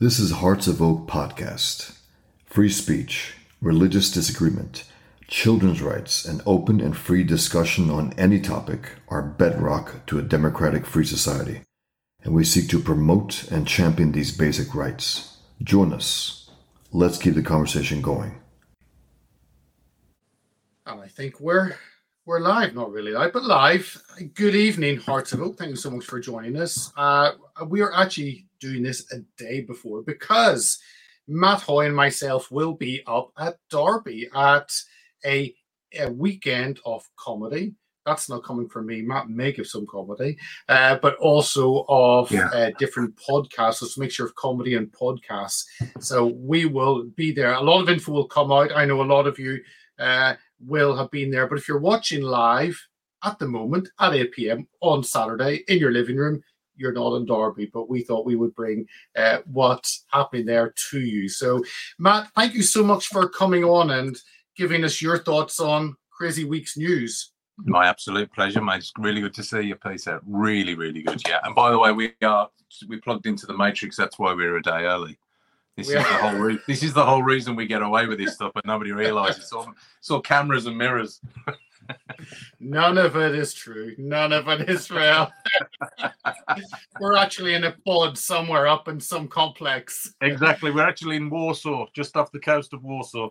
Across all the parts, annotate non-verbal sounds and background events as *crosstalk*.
This is Hearts of Oak podcast. Free speech, religious disagreement, children's rights, and open and free discussion on any topic are bedrock to a democratic free society, and we seek to promote and champion these basic rights. Join us. Let's keep the conversation going. And I think we're we're live, not really live, but live. Good evening, Hearts of Oak. Thank you so much for joining us. Uh, we are actually doing this a day before because Matt Hoy and myself will be up at Derby at a, a weekend of comedy. That's not coming from me. Matt may give some comedy, uh, but also of Yeah. uh, different podcasts. So it's a mixture of comedy and podcasts. So we will be there. A lot of info will come out. I know a lot of you uh, will have been there. But if you're watching live at the moment at 8 p.m. on Saturday in your living room, you're not in Derby, but we thought we would bring uh, what's happening there to you. So, Matt, thank you so much for coming on and giving us your thoughts on Crazy Week's news. My absolute pleasure, mate. It's really good to see you, Peter. Really, really good. Yeah. And by the way, we are we plugged into the matrix. That's why we're a day early. This We is the whole. Re- this is the whole reason we get away with this stuff, but nobody realizes. It's all, it's all cameras and mirrors. None of it is true. None of it is real. *laughs* We're actually in a pod somewhere up in some complex. Exactly. We're actually in Warsaw, just off the coast of Warsaw.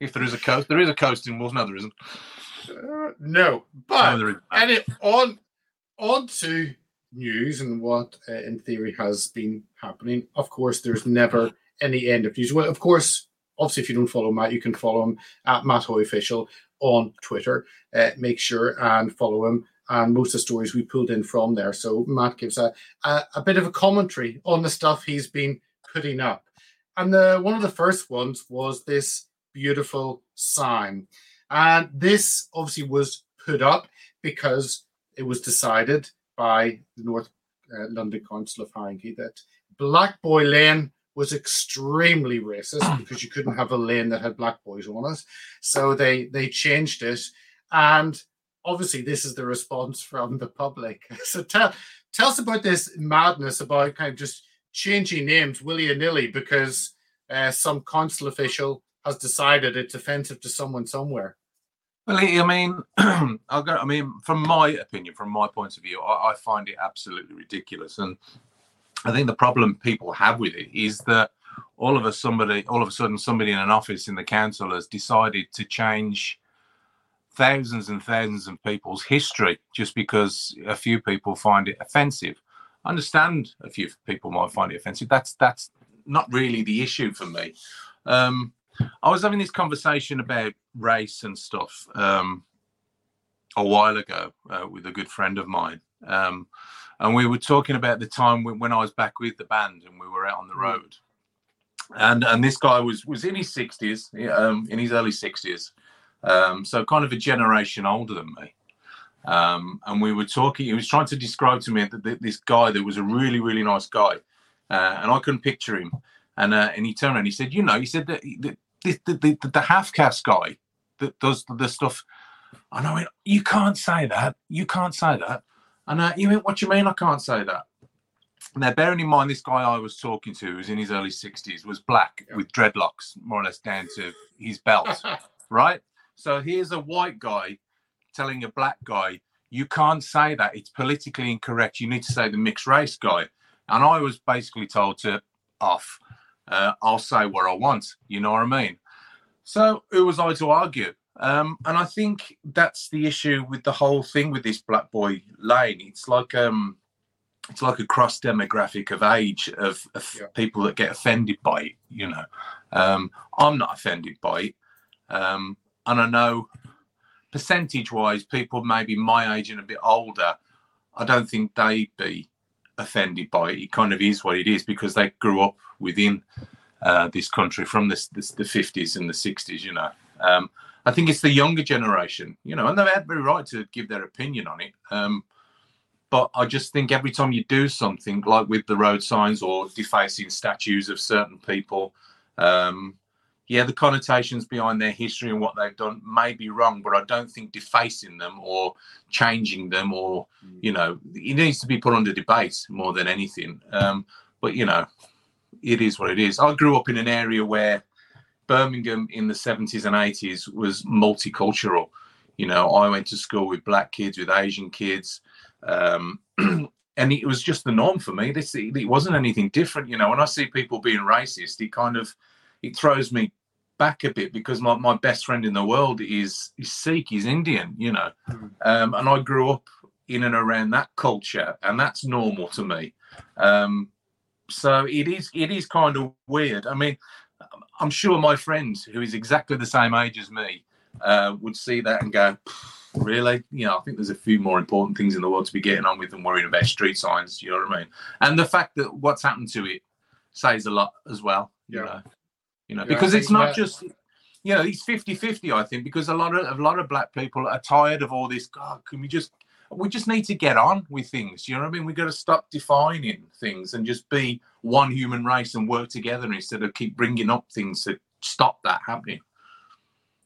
If there is a coast, there is a coast in Warsaw. No, there isn't. Uh, no, No, but isn't. and it, on on to news and what uh, in theory has been happening. Of course, there's never any end of news. Well, of course, obviously, if you don't follow Matt, you can follow him at Matt Hoy Official on Twitter. Uh, make sure and follow him. And most of the stories we pulled in from there. So Matt gives a, a, a bit of a commentary on the stuff he's been putting up. And the one of the first ones was this beautiful sign. And this obviously was put up because it was decided by the North uh, London Council of Haringey that Black Boy Lane was extremely racist because you couldn't have a lane that had black boys on it. So they they changed it, and obviously this is the response from the public. *laughs* So tell tell us about this madness about kind of just changing names willy nilly because uh, some council official has decided it's offensive to someone somewhere. Well, I mean, *clears throat* I'll go. I mean, from my opinion, from my point of view, I, I find it absolutely ridiculous, and I think the problem people have with it is that all of a somebody, all of a sudden, somebody in an office in the council has decided to change thousands and thousands of people's history just because a few people find it offensive. I understand a few people might find it offensive. That's that's not really the issue for me. Um, I was having this conversation about race and stuff um, a while ago uh, with a good friend of mine, um, and we were talking about the time when, when I was back with the band and we were out on the Mm. road, and and this guy was was in his sixties, um, in his early sixties, um, so kind of a generation older than me. Um, and we were talking. He was trying to describe to me that this guy that was a really really nice guy, uh, and I couldn't picture him. And uh, and he turned around. And he said, "You know," he said that the the, the, the, the half caste guy that does the, the stuff. And I went, "You can't say that. You can't say that." And uh, he went, "What do you mean I can't say that?" Now, bearing in mind, this guy I was talking to, who was in his early sixties, was black Yeah. with dreadlocks, more or less down to his belt *laughs* right? So here's a white guy telling a black guy, you can't say that. It's politically incorrect. You need to say the mixed race guy. And I was basically told to off. Uh, I'll say what I want. You know what I mean? So who was I to argue? Um, and I think that's the issue with the whole thing with this black boy lane. It's like um, it's like a cross demographic of age of, of Yeah. people that get offended by it. You know, um, I'm not offended by it. Um, and I know percentage wise, people maybe my age and a bit older, I don't think they'd be offended by it. It kind of is what it is because they grew up within uh, this country from this, this, the 50s and the 60s, you know. Um, I think it's the younger generation, you know, and they have every right to give their opinion on it. Um, but I just think every time you do something like with the road signs or defacing statues of certain people, um, yeah, the connotations behind their history and what they've done may be wrong, but I don't think defacing them or changing them or you know it needs to be put under debate more than anything. Um, but you know, it is what it is. I grew up in an area where Birmingham in the 70s and 80s was multicultural. You know, I went to school with black kids, with Asian kids, um, *clears throat* and it was just the norm for me. This it wasn't anything different. You know, when I see people being racist, it kind of it throws me back a bit because my, my best friend in the world is is Sikh, he's Indian. You know, mm. um, and I grew up in and around that culture, and that's normal to me. Um, so it is it is kind of weird. I mean, I'm sure my friend who is exactly the same age as me uh, would see that and go, really? You know, I think there's a few more important things in the world to be getting on with than worrying about street signs. You know what I mean? And the fact that what's happened to it says a lot as well. You yeah. know, you know, yeah, because it's not that... just you know, it's 50-50, I think, because a lot of a lot of black people are tired of all this. God, can we just we just need to get on with things. You know what I mean? We've got to stop defining things and just be one human race and work together instead of keep bringing up things to stop that happening.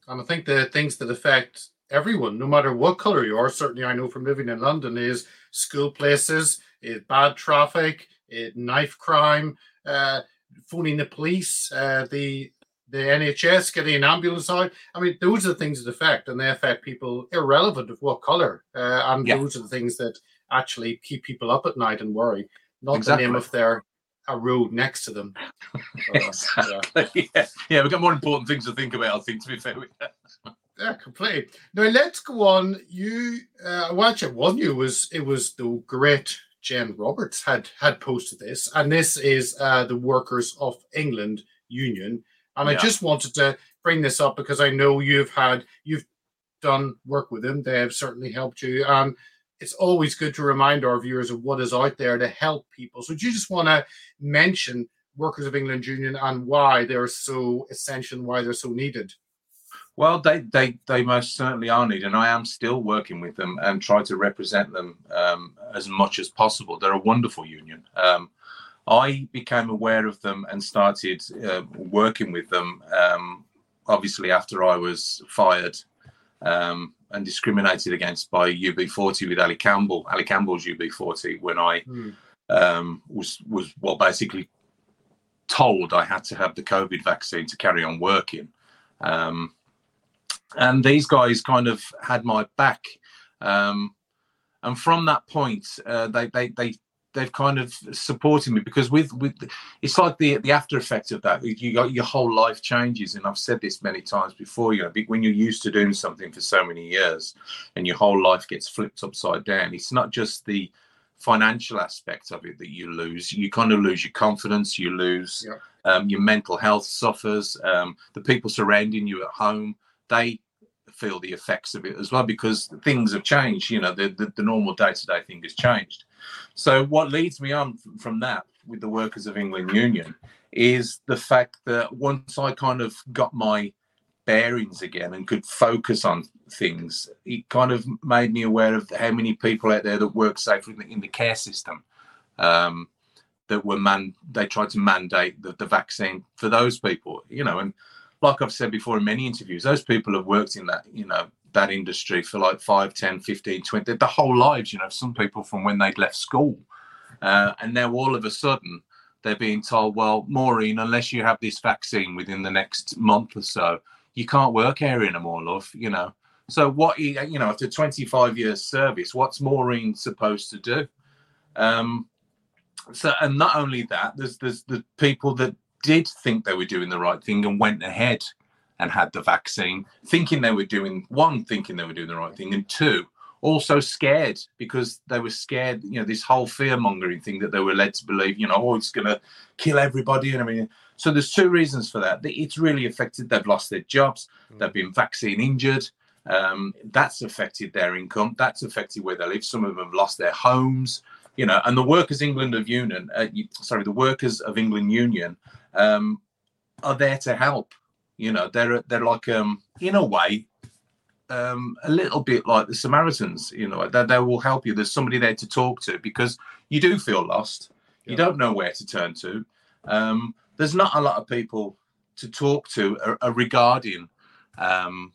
And I think the things that affect everyone, no matter what color you are, certainly I know from living in London, is school places, is bad traffic, it knife crime, uh, phoning the police, uh, the the NHS getting an ambulance out. I mean, those are the things that affect, and they affect people irrelevant of what color. Uh, and yeah. those are the things that actually keep people up at night and worry, not exactly. the name of their a road next to them. *laughs* exactly. yeah. yeah, we've got more important things to think about. I think, to be fair with *laughs* Yeah, completely. Now let's go on. You, uh, watch it wasn't you? Was it was the great Jen Roberts had had posted this, and this is uh, the Workers of England Union and yeah. I just wanted to bring this up because I know you've had you've done work with them. They have certainly helped you. And it's always good to remind our viewers of what is out there to help people. So do you just want to mention Workers of England Union and why they're so essential and why they're so needed? Well, they, they, they most certainly are needed, and I am still working with them and try to represent them um, as much as possible. They're a wonderful union. Um, I became aware of them and started uh, working with them. Um, obviously, after I was fired um, and discriminated against by UB40 with Ali Campbell, Ali Campbell's UB40, when I mm. um, was was well basically told I had to have the COVID vaccine to carry on working. Um, and these guys kind of had my back. Um, and from that point, uh, they, they they they've kind of supported me because with with it's like the the after effect of that. You got your whole life changes and i've said this many times before you know when you're used to doing something for so many years and your whole life gets flipped upside down it's not just the financial aspect of it that you lose. You kind of lose your confidence you lose yeah. um, your mental health suffers um, the people surrounding you at home they feel the effects of it as well because things have changed you know the, the, the normal day-to-day thing has changed so what leads me on from that with the Workers of England Union is the fact that once I kind of got my bearings again and could focus on things, it kind of made me aware of how many people out there that work safely in the, in the care system. Um, that were man they tried to mandate the, the vaccine for those people you know and like i've said before in many interviews those people have worked in that you know that industry for like 5 10 15 20 the whole lives you know some people from when they'd left school. Uh, and now all of a sudden they're being told well maureen unless you have this vaccine within the next month or so you can't work here anymore love you know. So what you know after 25 years service what's maureen supposed to do? Um so and not only that there's there's the people that did think they were doing the right thing and went ahead and had the vaccine, thinking they were doing one, thinking they were doing the right thing, and two, also scared because they were scared, you know, this whole fear mongering thing that they were led to believe, you know, oh, it's going to kill everybody and everything. So there's two reasons for that. It's really affected. They've lost their jobs. Mm. They've been vaccine injured. Um, that's affected their income. That's affected where they live. Some of them have lost their homes. You know, and the Workers England of Union, uh, sorry, the Workers of England Union um, are there to help. You know, they're they're like um in a way um, a little bit like the Samaritans, you know, that they will help you. There's somebody there to talk to because you do feel lost. You don't know where to turn to. Um, there's not a lot of people to talk to uh, uh, regarding, um,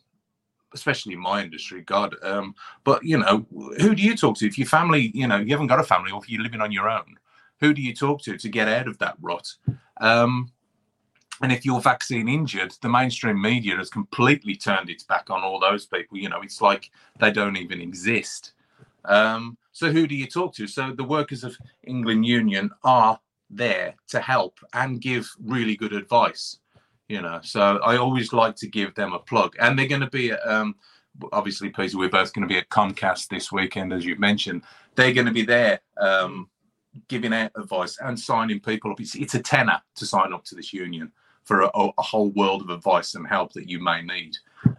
especially in my industry, God. Um, but you know, who do you talk to? If your family, you know, you haven't got a family, or if you're living on your own, who do you talk to to get out of that rut? Um, and if you're vaccine injured, the mainstream media has completely turned its back on all those people. You know, it's like they don't even exist. Um, so who do you talk to? So the workers of England Union are there to help and give really good advice. You know, so I always like to give them a plug, and they're going to be um, obviously, Peter. We're both going to be at Comcast this weekend, as you mentioned. They're going to be there um, giving out advice and signing people up. It's, it's a tenner to sign up to this union for a, a, whole world of advice and help that you may need.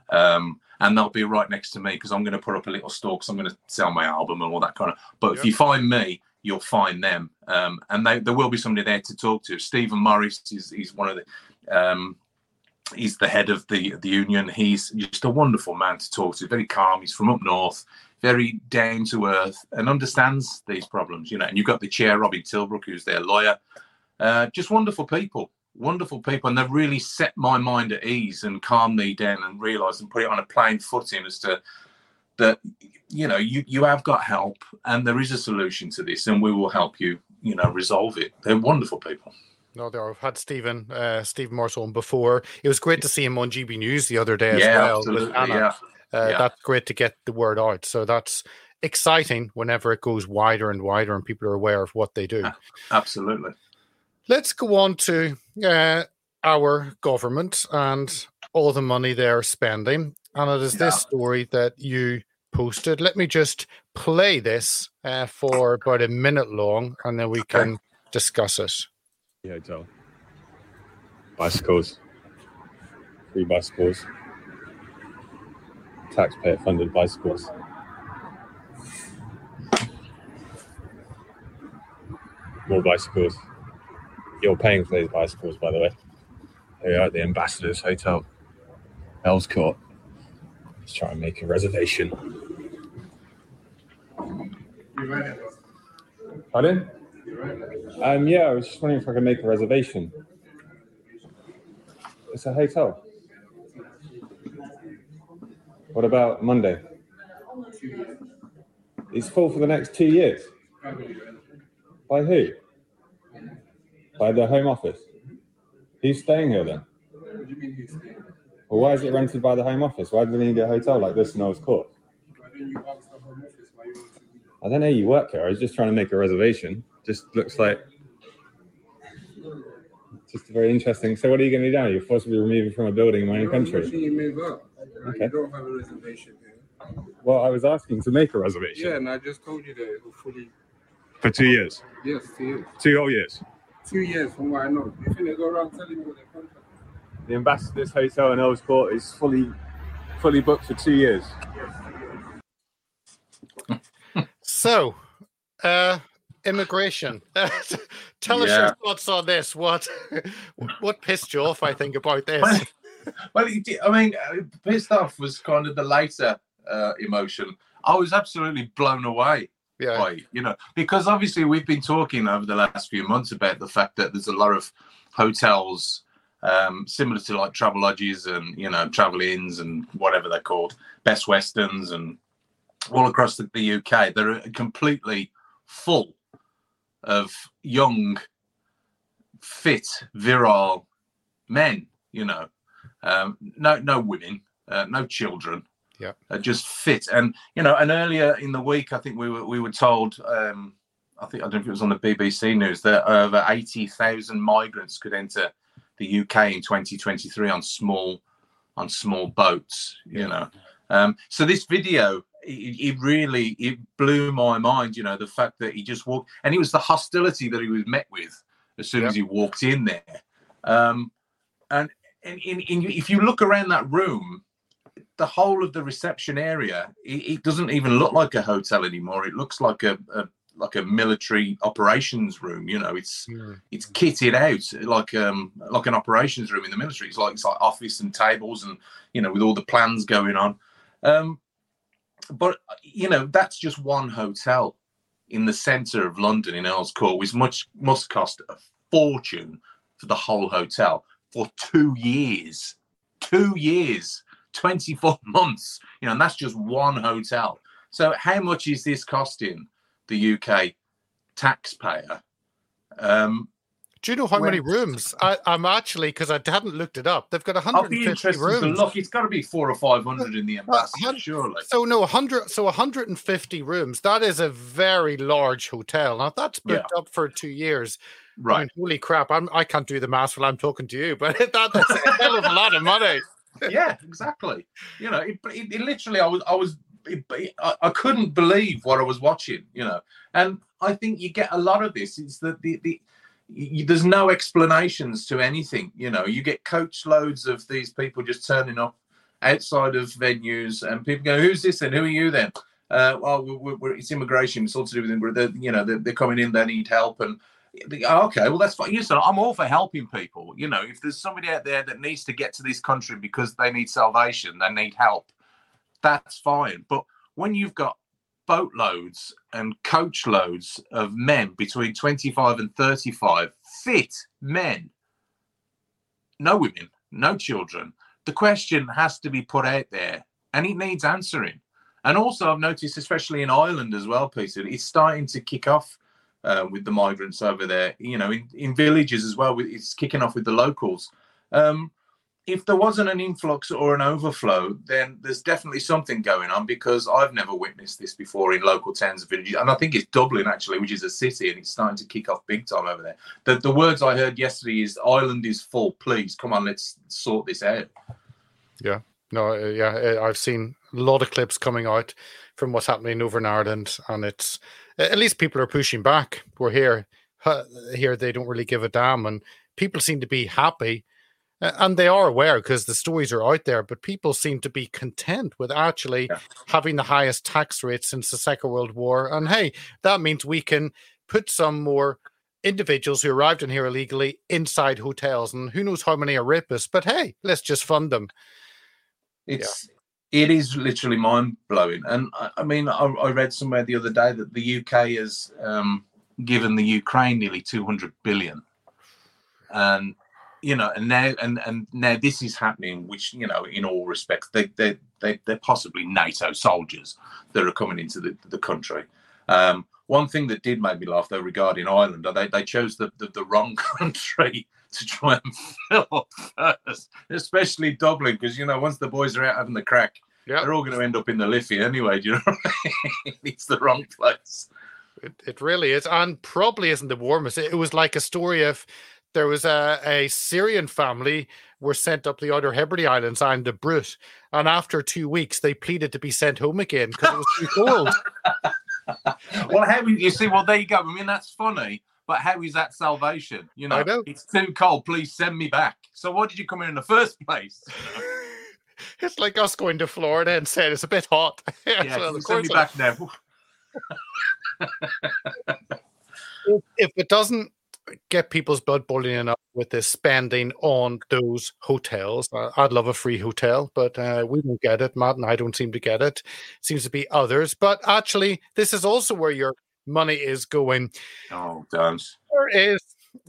Um, and they'll be right next to me because I'm going to put up a little store because I'm going to sell my album and all that kind of. But yep. if you find me, you'll find them, um, and they, there will be somebody there to talk to. Stephen Morris is he's one of the. Um, he's the head of the the union. He's just a wonderful man to talk to. Very calm. He's from up north, very down to earth, and understands these problems. You know, and you've got the chair, Robbie Tilbrook, who's their lawyer. Uh, just wonderful people wonderful people, and they've really set my mind at ease and calmed me down and realised and put it on a plain footing as to that you know you you have got help and there is a solution to this, and we will help you you know resolve it. They're wonderful people. No, there. I've had Stephen, uh, Stephen Morris on before. It was great to see him on GB News the other day as yeah, well with Anna. Yeah. Uh, yeah. That's great to get the word out. So that's exciting whenever it goes wider and wider and people are aware of what they do. Absolutely. Let's go on to uh, our government and all the money they're spending. And it is yeah. this story that you posted. Let me just play this uh, for about a minute long and then we okay. can discuss it. Yeah, Joe. Bicycles, free bicycles, taxpayer funded bicycles. More bicycles. You're paying for these bicycles, by the way. Here we are at the Ambassadors Hotel, Earls Court. Let's try and make a reservation. Pardon? Um, yeah, I was just wondering if I could make a reservation. It's a hotel. What about Monday? It's full for the next two years. By who? By the Home Office. Who's staying here then? What do you mean he's staying? Well, why is it rented by the Home Office? Why do they need a hotel like this in Earls Court? I don't know you work here. I was just trying to make a reservation. Just looks like just very interesting. So what are you going to do now? You're forcibly removed from a building in my own country. You move up. Okay. You don't have a reservation here. Well, I was asking to make a reservation. Yeah, and I just told you that it fully. For two years. Yes, two years. Two whole years two years from what I know. You think they go around telling me what their contract? The Ambassadors Hotel in Earls Court is fully fully booked for two years. so, uh, immigration. *laughs* Tell us your thoughts on this. What what pissed you off? I think about this. Well, well I mean, uh, pissed off was kind of the later uh, emotion. I was absolutely blown away yeah. You know, because obviously we've been talking over the last few months about the fact that there's a lot of hotels um, similar to like travel lodges and you know travel inns and whatever they're called, Best Westerns and all across the, the UK. They're completely full of young, fit, virile men. You know, um, no no women, uh, no children yeah, just fit. And you know, and earlier in the week, I think we were we were told, um, I think I don't know if it was on the BBC news that over eighty thousand migrants could enter the UK in 2023 on small on small boats. Yeah. You know, um, so this video. It, it really it blew my mind, you know, the fact that he just walked, and it was the hostility that he was met with as soon as he walked in there. Um, and, and, and, and if you look around that room, the whole of the reception area it, it, doesn't even look like a hotel anymore. It looks like a, a like a military operations room you know it's yeah. it's kitted out like um like an operations room in the military. It's like it's like office and tables and you know with all the plans going on. Um but you know that's just one hotel in the center of london in earls court which much must cost a fortune for the whole hotel for two years. Two years 24 *laughs* months, you know, and that's just one hotel. So, how much is this costing the UK taxpayer Um, Do you know how Well- many rooms? I, I'm actually because I hadn't looked it up. They've got I'll be 150 rooms. look. It's got to be four or five hundred in the ambassador, hun- surely. So no, 100. So 150 rooms. That is a very large hotel. Now that's Yeah. booked up for two years. I Right. mean, holy crap! I'm I can't do the math while I'm talking to you, but *laughs* that, that's a hell of a lot of money. Yeah, exactly. You know, it, it, it literally, I was, I was, it, I, I couldn't believe what I was watching. You know, and I think you get a lot of this. Is that the the you, there's no explanations to anything. You know, you get coach loads of these people just turning up outside of venues, and people go, "Who's this? And who are you then?" Uh, well, we're, we're, it's immigration. It's all to do with them. You know, they're, they're coming in. They need help, and okay, well that's fine. You know, I'm all for helping people. You know, if there's somebody out there that needs to get to this country because they need salvation, they need help, that's fine. But when you've got boatloads and coach loads of men between 25 and 35, fit men, no women, no children, the question has to be put out there and it needs answering. And also, I've noticed, especially in Ireland as well, Peter, it's starting to kick off uh, with the migrants over there. You know, in, in villages as well. It's kicking off with the locals. Um, if there wasn't an influx or an overflow, then there's definitely something going on because I've never witnessed this before in local towns and villages. And I think it's Dublin actually, which is a city, and it's starting to kick off big time over there. The, the words I heard yesterday is Ireland is full. Please come on, let's sort this out. Yeah. No, uh, yeah, uh, I've seen a lot of clips coming out from what's happening over in Ireland, and it's at least people are pushing back. We're here, here they don't really give a damn, and people seem to be happy, and they are aware because the stories are out there. But people seem to be content with actually Yeah. having the highest tax rate since the Second World War, and hey, that means we can put some more individuals who arrived in here illegally inside hotels, and who knows how many are rapists. But hey, let's just fund them. It's it is literally mind blowing, and I, I mean, I, I read somewhere the other day that the UK has um, given the Ukraine nearly two hundred billion, and you know, and now and and now this is happening, which you know, in all respects, they they they they're possibly NATO soldiers that are coming into the the country. Um, one thing that did make me laugh though regarding Ireland, they they chose the the, the wrong *laughs* country to try and *laughs* fill first, especially Dublin, because you know once the boys are out having the crack, Yeah. they're all going to end up in the Liffey anyway. Do you know? What I mean? *laughs* it's the wrong place. It, it really is, and probably isn't the warmest. It, it was like a story of there was a, a Syrian family were sent up the Outer Hebrides Islands and the Brut, and after two weeks they pleaded to be sent home again because it was too cold. *laughs* Well, how you see? Well, there you go. I mean, that's funny, but how is that salvation? You know, know. it's too cold. Please send me back. So, why did you come here in the first place? *laughs* it's like us going to Florida and saying it's a bit hot. *laughs* Yeah, So, can you of send me back now. if- if it doesn't get people's blood boiling enough with this spending on those hotels, I'd love a free hotel, but uh, we don't get it. Matt and I don't seem to get it. Seems to be others, but actually, this is also where your money is going. Oh, don't. There is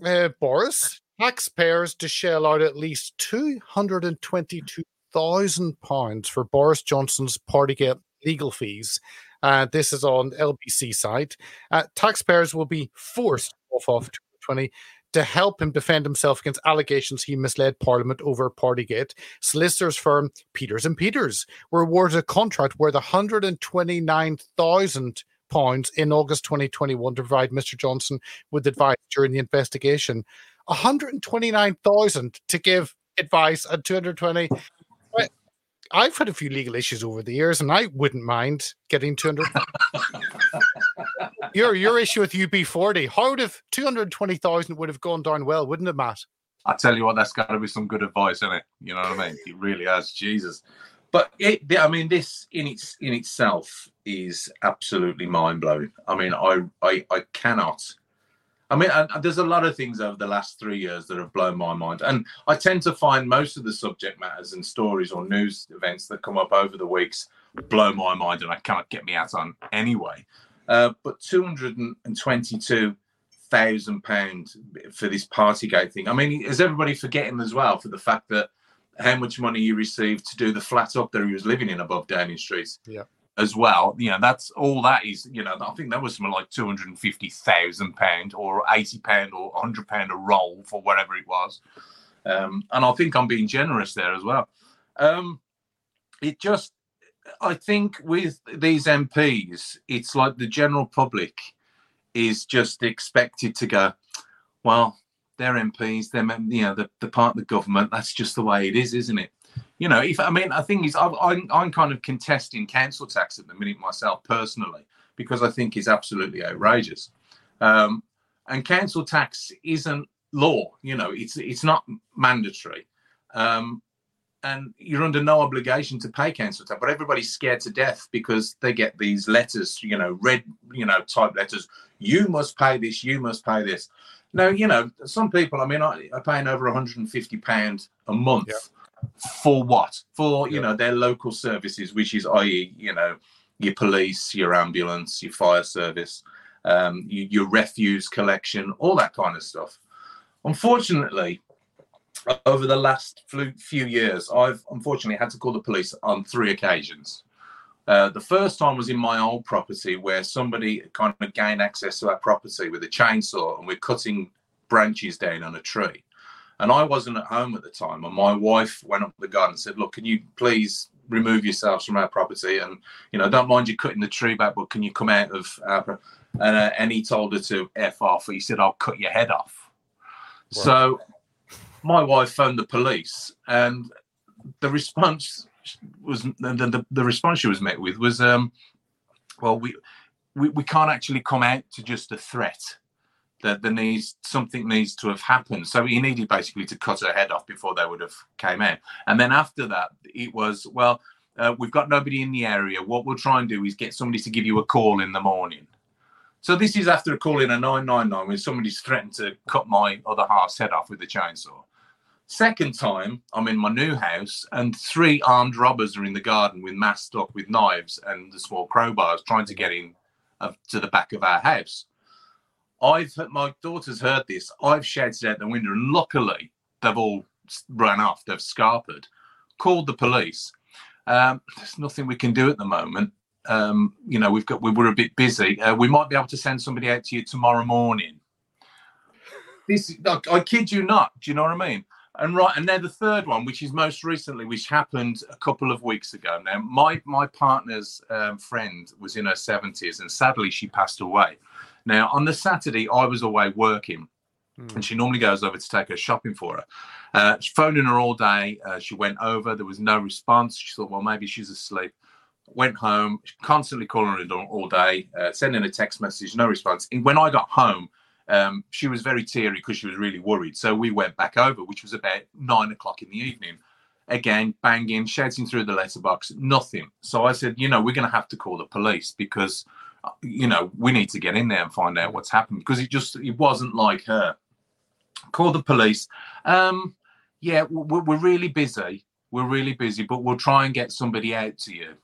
uh, Boris taxpayers to shell out at least two hundred and twenty-two thousand pounds for Boris Johnson's Partygate legal fees. Uh, this is on LBC site. Uh, taxpayers will be forced off of 2020 to help him defend himself against allegations he misled Parliament over Partygate. Solicitors firm Peters and Peters were awarded a contract worth 129,000 pounds in August 2021 to provide Mr. Johnson with advice during the investigation. 129,000 to give advice and 220. Well, I've had a few legal issues over the years, and I wouldn't mind getting 200. your your issue with UB40, how would have 220,000 would have gone down well, wouldn't it, Matt? I tell you what, that's got to be some good advice, isn't it? You know what I mean? It really has, Jesus. But it, I mean, this in its in itself is absolutely mind blowing. I mean, I, I I cannot. I mean, and there's a lot of things over the last three years that have blown my mind, and I tend to find most of the subject matters and stories or news events that come up over the weeks blow my mind, and I cannot get me out on anyway. Uh, but two hundred and twenty-two thousand pound for this Partygate thing. I mean, is everybody forgetting as well for the fact that how much money he received to do the flat up that he was living in above Downing Street? Yeah. as well. You know, that's all that is. You know, I think that was something like two hundred and fifty thousand pound or eighty pound or hundred pound a roll for whatever it was. Um, and I think I'm being generous there as well. Um, it just, I think with these MPs, it's like the general public is just expected to go, well, they're MPs, they're you know the, the part of the government. That's just the way it is, isn't it? You know, if I mean, I think is I'm I'm kind of contesting council tax at the minute myself personally because I think it's absolutely outrageous. Um, and council tax isn't law. You know, it's it's not mandatory, um, and you're under no obligation to pay council tax. But everybody's scared to death because they get these letters, you know, red, you know, type letters. You must pay this. You must pay this. Now, you know, some people. I mean, I, are paying over 150 pound a month. Yeah. For what? For you yeah. know their local services, which is i.e. you know your police, your ambulance, your fire service, um, your, your refuse collection, all that kind of stuff. Unfortunately, over the last few years, I've unfortunately had to call the police on three occasions. Uh, the first time was in my old property where somebody kind of gained access to our property with a chainsaw and we're cutting branches down on a tree. And I wasn't at home at the time. And my wife went up the garden and said, Look, can you please remove yourselves from our property? And, you know, don't mind you cutting the tree back, but can you come out of our. And, uh, and he told her to F off. He said, I'll cut your head off. So my wife phoned the police, and the response was the, the, the response she was met with was, um, well, we, we we can't actually come out to just a threat. That there needs something needs to have happened. So he needed basically to cut her head off before they would have came out. And then after that, it was well, uh, we've got nobody in the area. What we'll try and do is get somebody to give you a call in the morning. So this is after calling a 999 when somebody's threatened to cut my other half's head off with a chainsaw. Second time, I'm in my new house and three armed robbers are in the garden with masked up with knives and the small crowbars trying to get in uh, to the back of our house. I've my daughter's heard this. I've shouted out the window, and luckily they've all run off. They've scarpered. Called the police. Um, there's nothing we can do at the moment um, you know, we've got we were a bit busy. Uh, we might be able to send somebody out to you tomorrow morning. This, I kid you not. Do you know what I mean? And right, and then the third one, which is most recently, which happened a couple of weeks ago. Now, my my partner's um, friend was in her seventies, and sadly, she passed away. Now, on the Saturday, I was away working, mm. and she normally goes over to take her shopping for her. Uh, phoning her all day. Uh, she went over. There was no response. She thought, well, maybe she's asleep went home, constantly calling her all day, uh, sending a text message, no response. And when I got home, um, she was very teary because she was really worried. So we went back over, which was about nine o'clock in the evening. Again, banging, shouting through the letterbox, nothing. So I said, you know, we're going to have to call the police because, uh, you know, we need to get in there and find out what's happened because it just it wasn't like her. Call the police. Um, yeah, we're, we're really busy. We're really busy, but we'll try and get somebody out to you.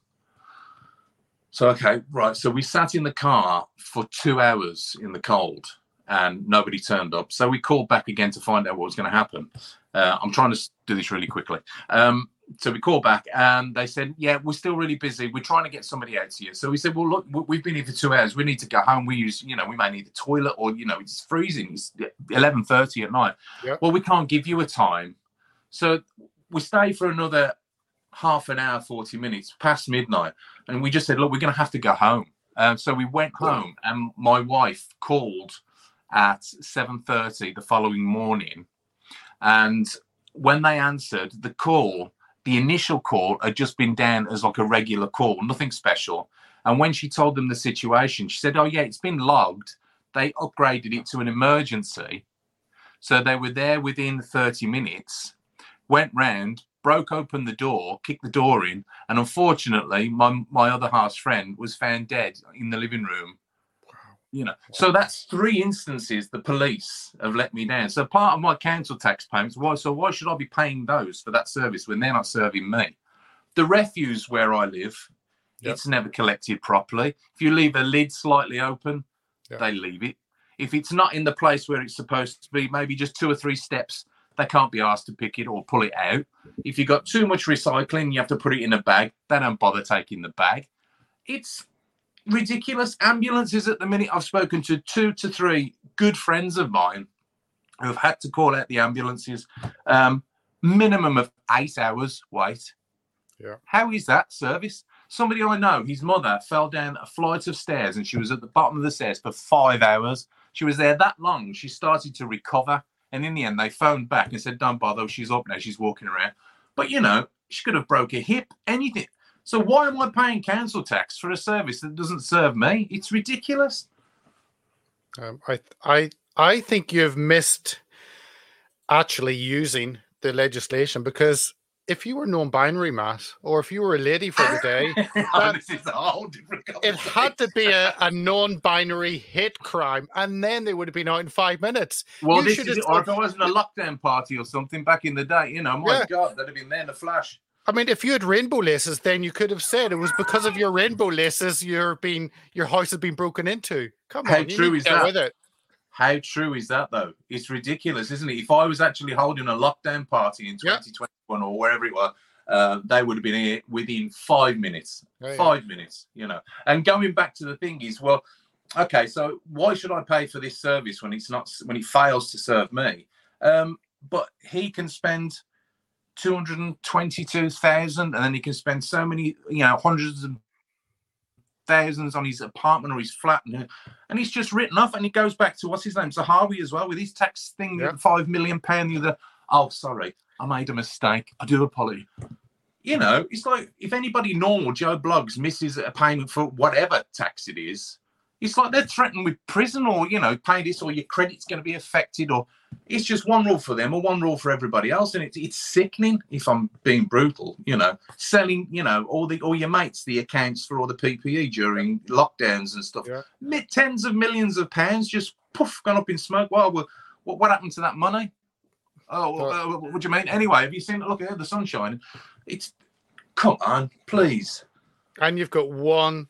So, okay, right. So we sat in the car for two hours in the cold and nobody turned up. So we called back again to find out what was going to happen. Uh, I'm trying to do this really quickly. Um, so we called back and they said, Yeah, we're still really busy. We're trying to get somebody out to you. So we said, Well, look, we've been here for two hours. We need to go home. We use, you know, we may need the toilet or, you know, it's freezing. It's 11.30 at night. Yep. Well, we can't give you a time. So we stay for another half an hour, 40 minutes past midnight. And we just said, look, we're going to have to go home. Um, so we went home and my wife called at 7.30 the following morning. And when they answered the call, the initial call had just been down as like a regular call, nothing special. And when she told them the situation, she said, oh, yeah, it's been logged. They upgraded it to an emergency. So they were there within 30 minutes, went round, broke open the door, kicked the door in, and unfortunately, my my other half's friend was found dead in the living room. You know, so that's three instances the police have let me down. So part of my council tax payments, why? So why should I be paying those for that service when they're not serving me? The refuse where I live, yep. it's never collected properly. If you leave a lid slightly open, yep. they leave it. If it's not in the place where it's supposed to be, maybe just two or three steps they can't be asked to pick it or pull it out. If you've got too much recycling, you have to put it in a bag. They don't bother taking the bag. it's ridiculous. Ambulances at the minute. I've spoken to two to three good friends of mine who have had to call out the ambulances. Um, minimum of eight hours wait. Yeah. How is that service? Somebody I know, his mother fell down a flight of stairs and she was at the bottom of the stairs for five hours. She was there that long. She started to recover. And in the end, they phoned back and said, Don't bother. She's up now. She's walking around. But, you know, she could have broke a hip, anything. So why am I paying council tax for a service that doesn't serve me? It's ridiculous. Um, I I I think you've missed actually using the legislation because if you were non-binary, Matt, or if you were a lady for the day, *laughs* oh, that- this is a whole different it had to be a, a non-binary hate crime, and then they would have been out in five minutes. Well, You this is have. Or if it wasn't a lockdown party or something back in the day, you know, my Yeah. God, that'd have been there in a flash. I mean, if you had rainbow laces, then you could have said it was because of your rainbow laces you're being your house has been broken into. Come How on, true is that? with it. How true is that, though? It's ridiculous, isn't it? If I was actually holding a lockdown party in Yeah. 2021 or wherever it was, uh, they would have been here within five minutes. Yeah. Five minutes, you know. And going back to the thing is, well, okay, so why should I pay for this service when it's not when it fails to serve me? Um, but he can spend two hundred and twenty-two thousand, and then he can spend so many, you know, hundreds of thousands on his apartment or his flat, and, and he's just written off. And it goes back to what's his name, Zahawi as well, with his tax thing, Yeah. five million pound. The other, oh, sorry, I made a mistake. I do apologize. You know, it's like if anybody normal, Joe Bloggs, misses a payment for whatever tax it is, it's like they're threatened with prison or, you know, pay this or your credit's going to be affected or it's just one rule for them or one rule for everybody else. And it's, it's sickening if I'm being brutal, you know, selling, you know, all the, all your mates, the accounts for all the PPE during lockdowns and stuff. Yeah. Tens of millions of pounds just poof, gone up in smoke. Well, well what, what happened to that money? Oh, Well- uh, what do you mean? Anyway, have you seen? Look at the sunshine. It's come on, please. And you've got one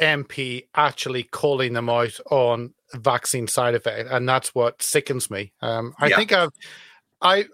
MP actually calling them out on vaccine side effect, and that's what sickens me. Um, I Yeah. think I've, I,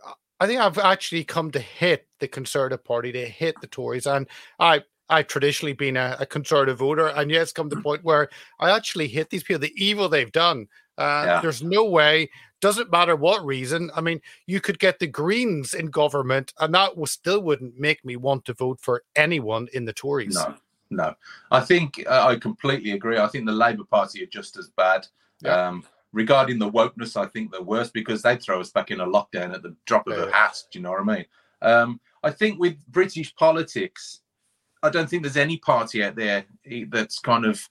I think I've actually come to hit the Conservative Party, to hit the Tories, and I. I've traditionally been a, a conservative voter, and yet it's come to the point where I actually hit these people, the evil they've done. Uh, Yeah. There's no way, doesn't matter what reason. I mean, you could get the Greens in government, and that was, still wouldn't make me want to vote for anyone in the Tories. No, no. I think uh, I completely agree. I think the Labour Party are just as bad. Yeah. Um, regarding the wokeness, I think they're worse because they throw us back in a lockdown at the drop of a hat. Do you know what I mean? Um, I think with British politics, I don't think there's any party out there that's kind of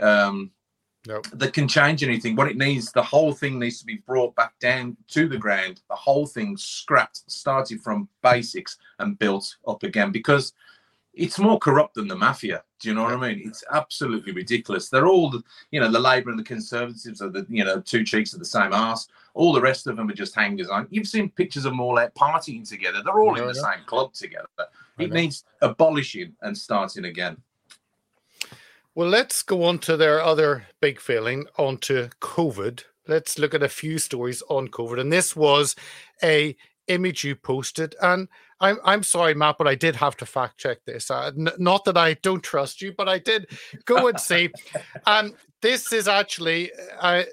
um, No. that can change anything. What it needs, the whole thing needs to be brought back down to the ground. The whole thing scrapped, started from basics and built up again because it's more corrupt than the mafia. Do you know what I mean? It's absolutely ridiculous. They're all, the, you know, the Labour and the Conservatives are the, you know, two cheeks of the same arse. All the rest of them are just hangers on. You've seen pictures of them all out partying together. They're all in the same club together. It needs abolishing and starting again. Well, let's go on to their other big failing, onto COVID. Let's look at a few stories on COVID. And this was a image you posted. And I'm I'm sorry, Matt, but I did have to fact check this. Uh, n- not that I don't trust you, but I did go and *laughs* see. and this is actually uh,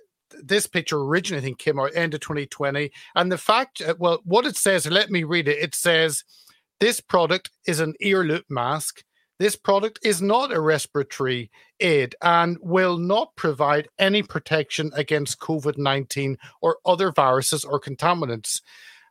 this picture originally I think came out end of 2020. And the fact, uh, well, what it says, let me read it. It says this product is an ear loop mask. This product is not a respiratory aid and will not provide any protection against COVID 19 or other viruses or contaminants.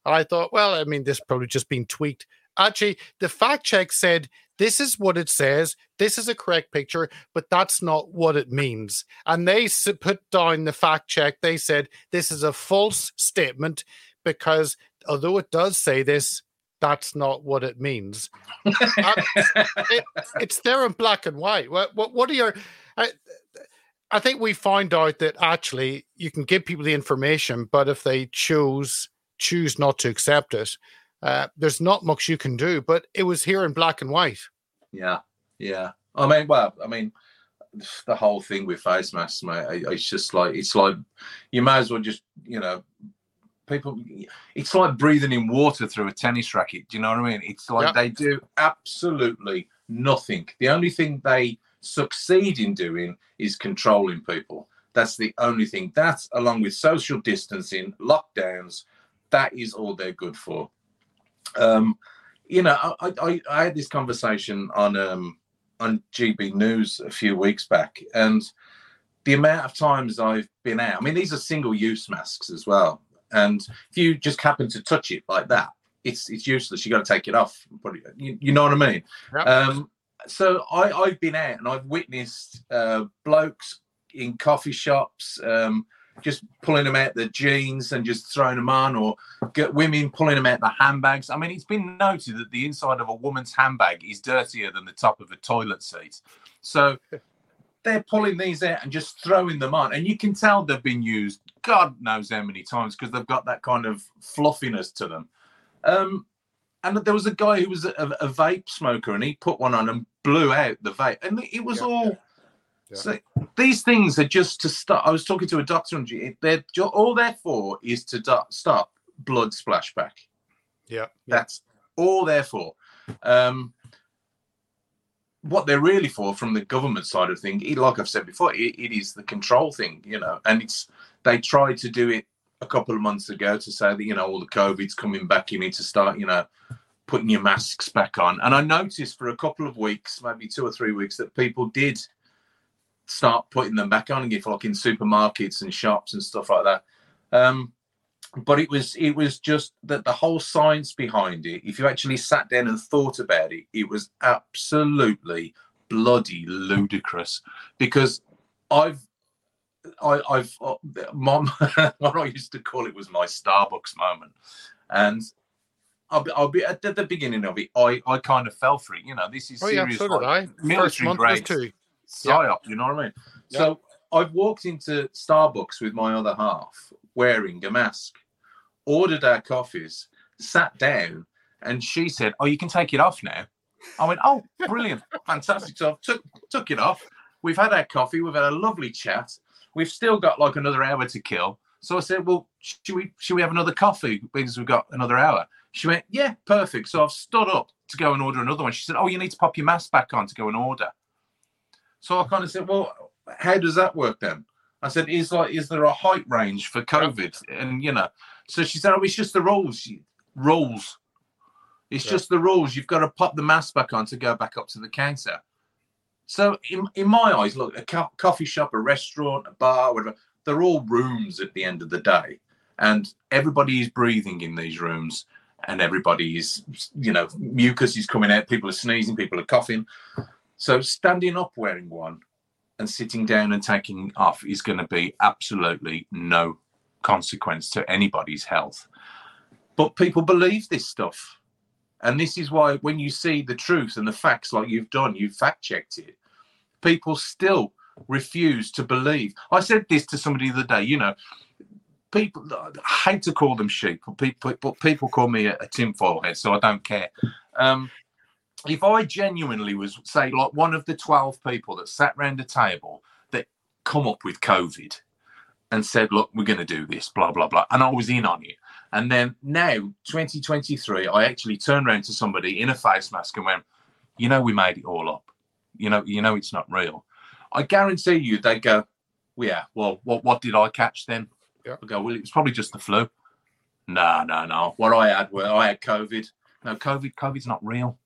And I thought, well, I mean, this probably just been tweaked. Actually, the fact check said this is what it says. This is a correct picture, but that's not what it means. And they put down the fact check. They said this is a false statement because although it does say this, that's not what it means. Uh, it's there in black and white. What what, what are your? I, I think we found out that actually you can give people the information, but if they choose choose not to accept it, uh, there's not much you can do. But it was here in black and white. Yeah, yeah. I mean, well, I mean, *sighs* the whole thing with face masks, mate. It's just like it's like you may as well just you know people it's like breathing in water through a tennis racket do you know what i mean it's like they do absolutely nothing the only thing they succeed in doing is controlling people that's the only thing that's along with social distancing lockdowns that is all they're good for um you know i i, I had this conversation on um on gb news a few weeks back and the amount of times I've been out, I mean, these are single use masks as well. And if you just happen to touch it like that, it's it's useless. You got to take it off. and put it- You, you know what I mean? Yeah. Um, so I, I've been out and I've witnessed uh, blokes in coffee shops um, just pulling them out the jeans and just throwing them on, or get women pulling them out the handbags. I mean, it's been noted that the inside of a woman's handbag is dirtier than the top of a toilet seat. So *laughs* they're pulling these out and just throwing them on, and you can tell they've been used God knows how many times because they've got that kind of fluffiness to them. Um, and there was a guy who was a, a vape smoker, and he put one on and blew out the vape, and it was Yeah, all. yeah. So these things are just to stop. I was talking to a doctor, and it- they're all they're for is to do- stop blood splashback. Yeah. yeah. That's all they're for. Um, what they're really for from the government side of things, it- like I've said before, it, it is the control thing, you know, and it's they tried to do it a couple of months ago to say that, you know, all the COVID's coming back, you need to start, you know, putting your masks back on. And I noticed for a couple of weeks, maybe two or three weeks, that people did start putting them back on again, for like in supermarkets and shops and stuff like that. Um, but it was it was just that the whole science behind it if you actually sat down and thought about it it was absolutely bloody ludicrous because i've I, I've uh, mom *laughs* what I used to call it was my Starbucks moment, and I'll be, I'll be at the, the beginning of it. I, I kind of fell for it. You know, this is Oh yeah, serious. so did like. First military was grade psyop. You know what I mean? Yeah. So I've walked into Starbucks with my other half wearing a mask, ordered our coffees, sat down, and she said, "Oh, you can take it off now." I went, "Oh, brilliant, fantastic!" So I took took it off. We've had our coffee. We've had a lovely chat. We've still got like another hour to kill. So I said, "Well, should we should we have another coffee because we've got another hour?" She went, "Yeah, perfect." So I've stood up to go and order another one. She said, "Oh, you need to pop your mask back on to go and order." So I kind of said, "Well, how does that work then?" I said, "Is like, is there a height range for COVID?" And you know, so she said, "Oh, it's just the rules. Rules. It's Yeah. just the rules. You've got to pop the mask back on to go back up to the counter." So in, in my eyes, look, a co- coffee shop, a restaurant, a bar, whatever, they're all rooms at the end of the day. And everybody is breathing in these rooms and everybody is, you know, mucus is coming out, people are sneezing, people are coughing. So standing up wearing one and sitting down and taking off is going to be absolutely no consequence to anybody's health. But people believe this stuff. And this is why when you see the truth and the facts like you've done, you've fact checked it, people still refuse to believe. I said this to somebody the other day, you know, people, I hate to call them sheep, but people, but people call me a, a tinfoil head, so I don't care. Um, if I genuinely was, say, like one of the 12 people that sat round a table that come up with COVID and said, look, we're going to do this, blah, blah, blah, and I was in on it. And then now, 2023, I actually turned around to somebody in a face mask and went, you know, we made it all up. You know, you know, it's not real. I guarantee you, they go, well, yeah, well, what, what did I catch then? Yeah. I go, well, it was probably just the flu. No, no, no. What I had, well, I had COVID. No, COVID, COVID's not real.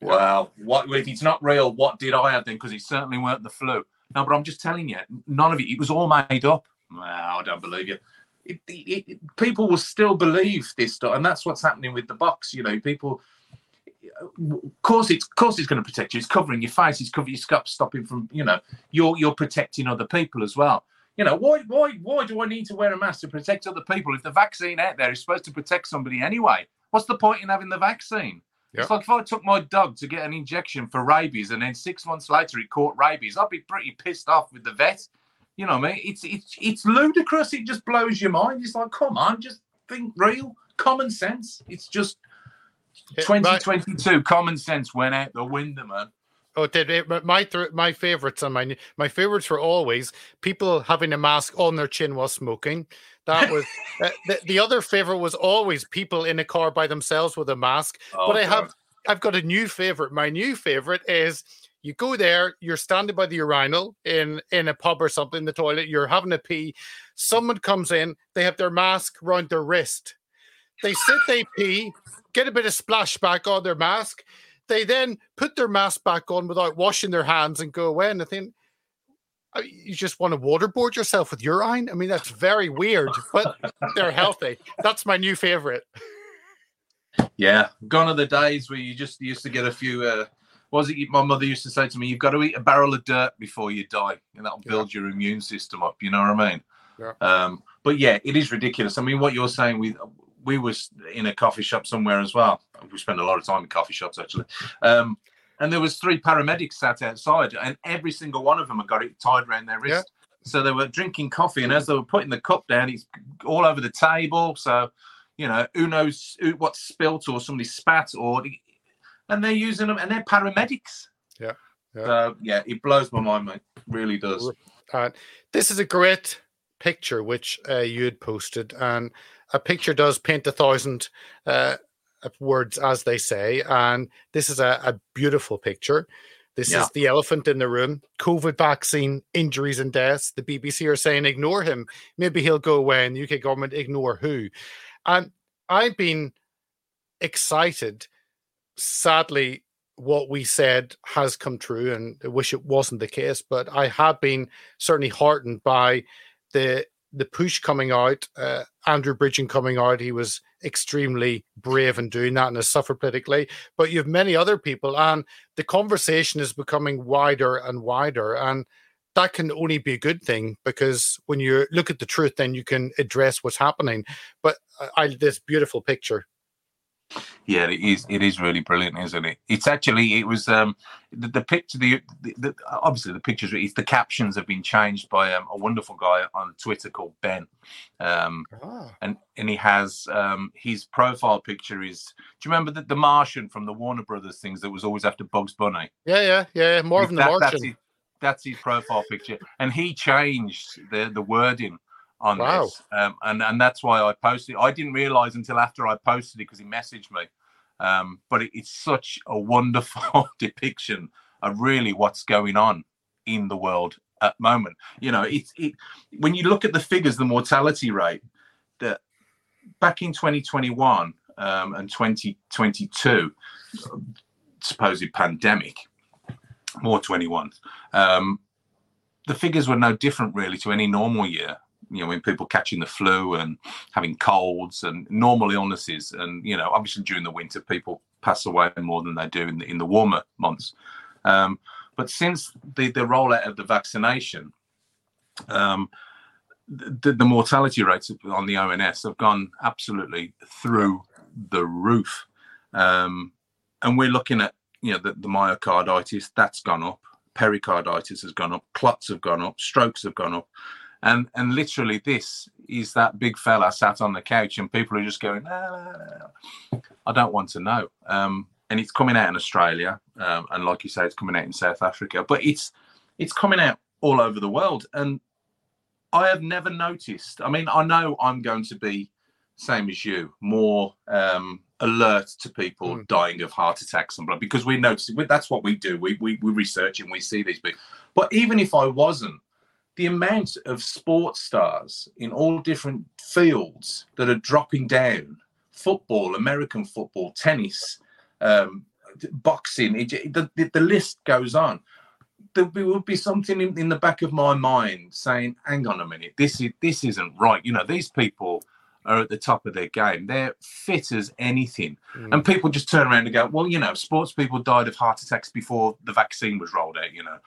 Well, what if it's not real? What did I have then? Because it certainly weren't the flu. No, but I'm just telling you, none of it. It was all made up. Well, I don't believe you. It, it, it, people will still believe this stuff, and that's what's happening with the box. You know, people. Of course, it's of course it's going to protect you. It's covering your face. It's covering your scalp, stopping from you know. You're you're protecting other people as well. You know why why why do I need to wear a mask to protect other people if the vaccine out there is supposed to protect somebody anyway? What's the point in having the vaccine? It's like if I took my dog to get an injection for rabies and then six months later it caught rabies, I'd be pretty pissed off with the vet. You know what I mean? It's it's it's ludicrous. It just blows your mind. It's like, come on, just think real, common sense. It's just Yeah, right. 2022. Common sense went out the window, man. Oh, did it, my th- my favorites and my my favorites were always people having a mask on their chin while smoking. That was uh, *laughs* the, the other favorite was always people in a car by themselves with a mask. Oh, but I have I've got a new favorite. My new favorite is you go there, you're standing by the urinal in in a pub or something, the toilet, you're having a pee. Someone comes in, they have their mask round their wrist. They sit, they pee, get a bit of splashback on their mask. They then put their mask back on without washing their hands and go away. And I think uh, you just want to waterboard yourself with urine. I mean, that's very weird, but *laughs* they're healthy. That's my new favorite. Yeah, gone are the days where you just used to get a few. Uh, what was it my mother used to say to me? You've got to eat a barrel of dirt before you die, and that'll Yeah. build your immune system up. You know what I mean? Yeah. Um, but yeah, it is ridiculous. I mean, what you're saying, we we was in a coffee shop somewhere as well. We spend a lot of time in coffee shops actually. Um, and there was three paramedics sat outside, and every single one of them had got it tied around their Yeah. wrist. So they were drinking coffee, and as they were putting the cup down, it's all over the table. So you know, who knows who, what spilt or somebody spat or, and they're using them, and they're paramedics. Yeah, yeah. So yeah, it blows my mind, mate. Really does. Uh, this is a great picture which uh, you had posted, and a picture does paint a thousand uh, words, as they say. And this is a, a beautiful picture. This Yeah. is the elephant in the room. COVID vaccine injuries and deaths. The BBC are saying ignore him. Maybe he'll go away. And the UK government ignore who. And I've been excited. Sadly, what we said has come true, and I wish it wasn't the case. But I have been certainly heartened by the the push coming out. Uh, Andrew Bridgen coming out, he was extremely brave in doing that and has suffered politically. But you have many other people, and the conversation is becoming wider and wider, and that can only be a good thing because when you look at the truth, then you can address what's happening. But I, I this beautiful picture. Yeah, it is. It is really brilliant, isn't it? It's actually it was um the, the picture. The, the, the obviously the pictures. It's the captions have been changed by um, a wonderful guy on Twitter called Ben, um, Ah, and and he has um his profile picture is. Do you remember the, the Martian from the Warner Brothers things that was always after Bugs Bunny? yeah, yeah, yeah. Marvin the That- Martian. That's his, that's his profile picture, and he changed the the wording on Wow. this, um, and and that's why I posted. I didn't realize until after I posted it because he messaged me. Um, but it, it's such a wonderful *laughs* depiction of really what's going on in the world at the moment. You know, it's it when you look at the figures, the mortality rate that back in 2021 um, and 2022, supposed pandemic, more 21. Um, the figures were no different really to any normal year. You know, when people catching the flu and having colds and normal illnesses, and you know, obviously during the winter, people pass away more than they do in the in the warmer months. Um, but since the the rollout of the vaccination, um, the, the mortality rates on the ONS have gone absolutely through the roof, um, and we're looking at you know the, the myocarditis that's gone up. Pericarditis has gone up. Clots have gone up. Strokes have gone up and and literally this is that big fella sat on the couch and people are just going "No, no, no, no." i don't want to know um and it's coming out in australia um, and like you say it's coming out in south africa but it's it's coming out all over the world and i have never noticed i mean i know i'm going to be same as you more um alert to people Mm. dying of heart attacks and blood because we notice that's what we do we, we we research and we see these people but even if i wasn't the amount of sports stars in all different fields that are dropping down. Football american football tennis um, boxing it, the, the list goes on. There would be something in, in the back of my mind saying hang on a minute this is this isn't right. You know these people are at the top of their game. They're fit as anything. Mm. and people just turn around and go, well, you know, sports people died of heart attacks before the vaccine was rolled out, you know.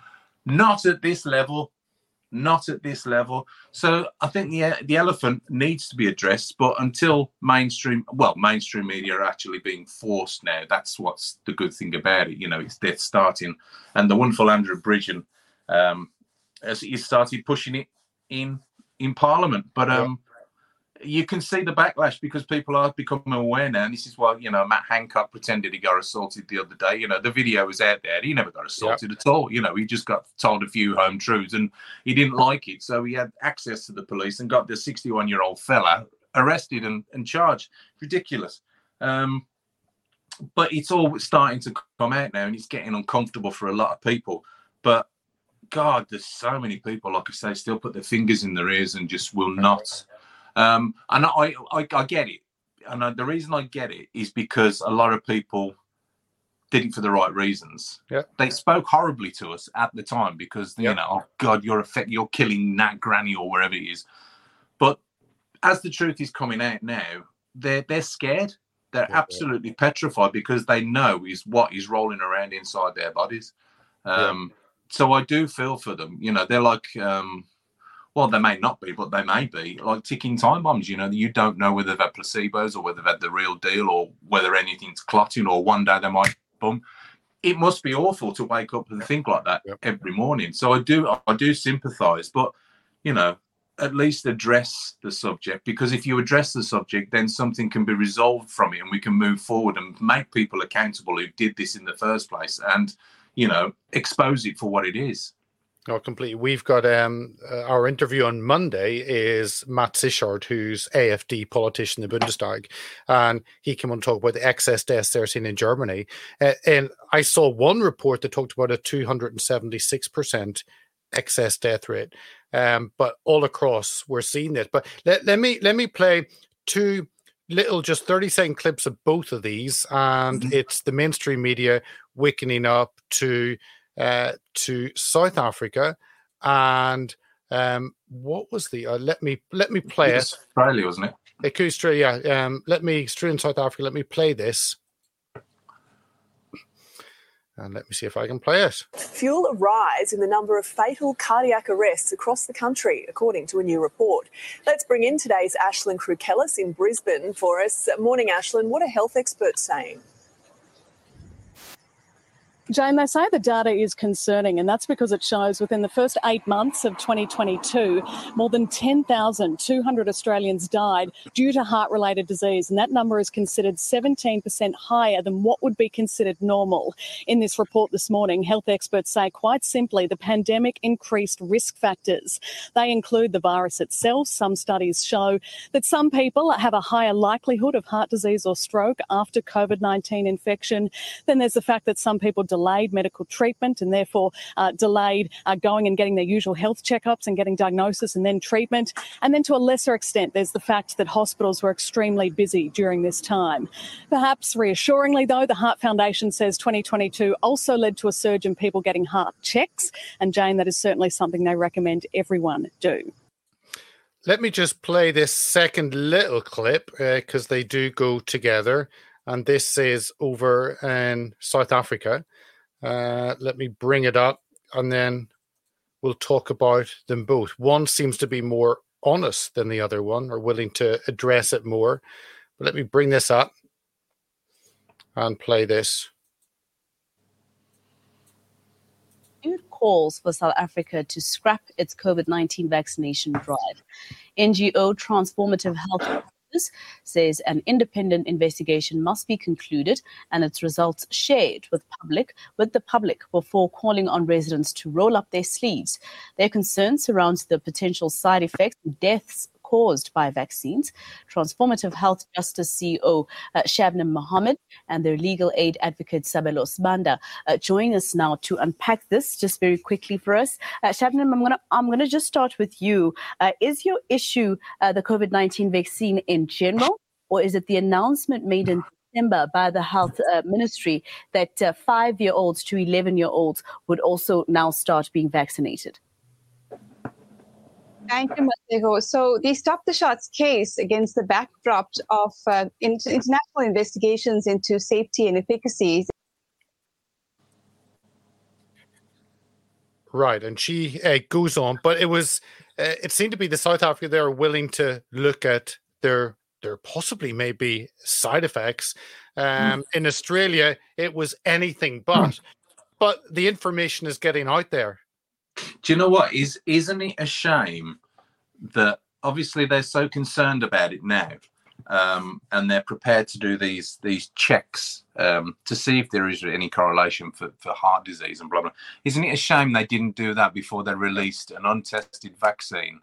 Not at this level, not at this level. So I think the the elephant needs to be addressed, but until mainstream, well, mainstream media are actually being forced now. That's what's the good thing about it. You know, it's they're starting, and the wonderful Andrew Bridgen, um, has he started pushing it in in Parliament, but um, you can see the backlash because people are becoming aware now. And this is why, you know, Matt Hancock pretended he got assaulted the other day. You know, the video was out there. He never got assaulted yep. at all. You know, he just got told a few home truths and he didn't like it. So he had access to the police and got the 61 year old fella arrested and, and charged. Ridiculous. Um, but it's all starting to come out now and it's getting uncomfortable for a lot of people. But God, there's so many people, like I say, still put their fingers in their ears and just will not um, and I, I, I get it. And I, the reason I get it is because a lot of people did it for the right reasons. Yeah. They spoke horribly to us at the time because you know, oh God, you're effect, you're killing Nat Granny or wherever it is. But as the truth is coming out now, they're they're scared. They're yeah, absolutely petrified because they know is what is rolling around inside their bodies. Um, so I do feel for them. You know, they're like um, well, they may not be, but they may be like ticking time bombs. You know, you don't know whether they've had placebos or whether they've had the real deal or whether anything's clotting or one day they might boom. It must be awful to wake up and think like that yep. every morning. So I do, I do sympathise, but you know, at least address the subject because if you address the subject, then something can be resolved from it, and we can move forward and make people accountable who did this in the first place, and you know, expose it for what it is. Oh, completely. We've got um, uh, our interview on Monday is Matt Sichert, who's AFD politician in the Bundestag, and he came on to talk about the excess deaths they're seeing in Germany. Uh, and I saw one report that talked about a 276% excess death rate. Um, but all across, we're seeing it. But let, let me let me play two little, just 30 second clips of both of these, and mm-hmm. it's the mainstream media waking up to uh, to South Africa, and um, what was the? Uh, let me let me play it. Australia, wasn't it? It Australia. Yeah. Um, let me Australia and South Africa. Let me play this. And let me see if I can play it. Fuel a rise in the number of fatal cardiac arrests across the country, according to a new report. Let's bring in today's Ashlyn Krukellis in Brisbane for us. Morning, Ashlyn. What are health experts saying? Jane, they say the data is concerning, and that's because it shows within the first eight months of 2022, more than 10,200 Australians died due to heart related disease, and that number is considered 17% higher than what would be considered normal. In this report this morning, health experts say quite simply the pandemic increased risk factors. They include the virus itself. Some studies show that some people have a higher likelihood of heart disease or stroke after COVID 19 infection. Then there's the fact that some people delayed medical treatment and therefore uh, delayed uh, going and getting their usual health checkups and getting diagnosis and then treatment. And then to a lesser extent, there's the fact that hospitals were extremely busy during this time. Perhaps reassuringly, though, the Heart Foundation says 2022 also led to a surge in people getting heart checks. And Jane, that is certainly something they recommend everyone do. Let me just play this second little clip because uh, they do go together. And this is over in South Africa. Uh, let me bring it up and then we'll talk about them both. One seems to be more honest than the other one or willing to address it more. But let me bring this up and play this. calls for South Africa to scrap its COVID 19 vaccination drive. NGO Transformative Health says an independent investigation must be concluded and its results shared with public with the public before calling on residents to roll up their sleeves. Their concern surrounds the potential side effects and deaths caused by vaccines. Transformative Health Justice CEO uh, Shabnam Mohamed and their legal aid advocate Sabelo Sibanda uh, join us now to unpack this just very quickly for us. Uh, Shabnam, I'm gonna I'm gonna just start with you. Uh, is your issue uh, the COVID nineteen vaccine in general, or is it the announcement made in December by the health uh, ministry that uh, five year olds to 11 year olds would also now start being vaccinated? Thank you, Mateo. So the Stop the Shots case against the backdrop of uh, international investigations into safety and efficacy. Right, and she uh, goes on, but it was uh, it seemed to be the South Africa they are willing to look at their there possibly may be side effects. Um, mm. In Australia, it was anything but. Mm. But the information is getting out there do you know what is isn't it a shame that obviously they're so concerned about it now, um, and they're prepared to do these these checks um, to see if there is any correlation for, for heart disease and blah blah. Isn't it a shame they didn't do that before they released an untested vaccine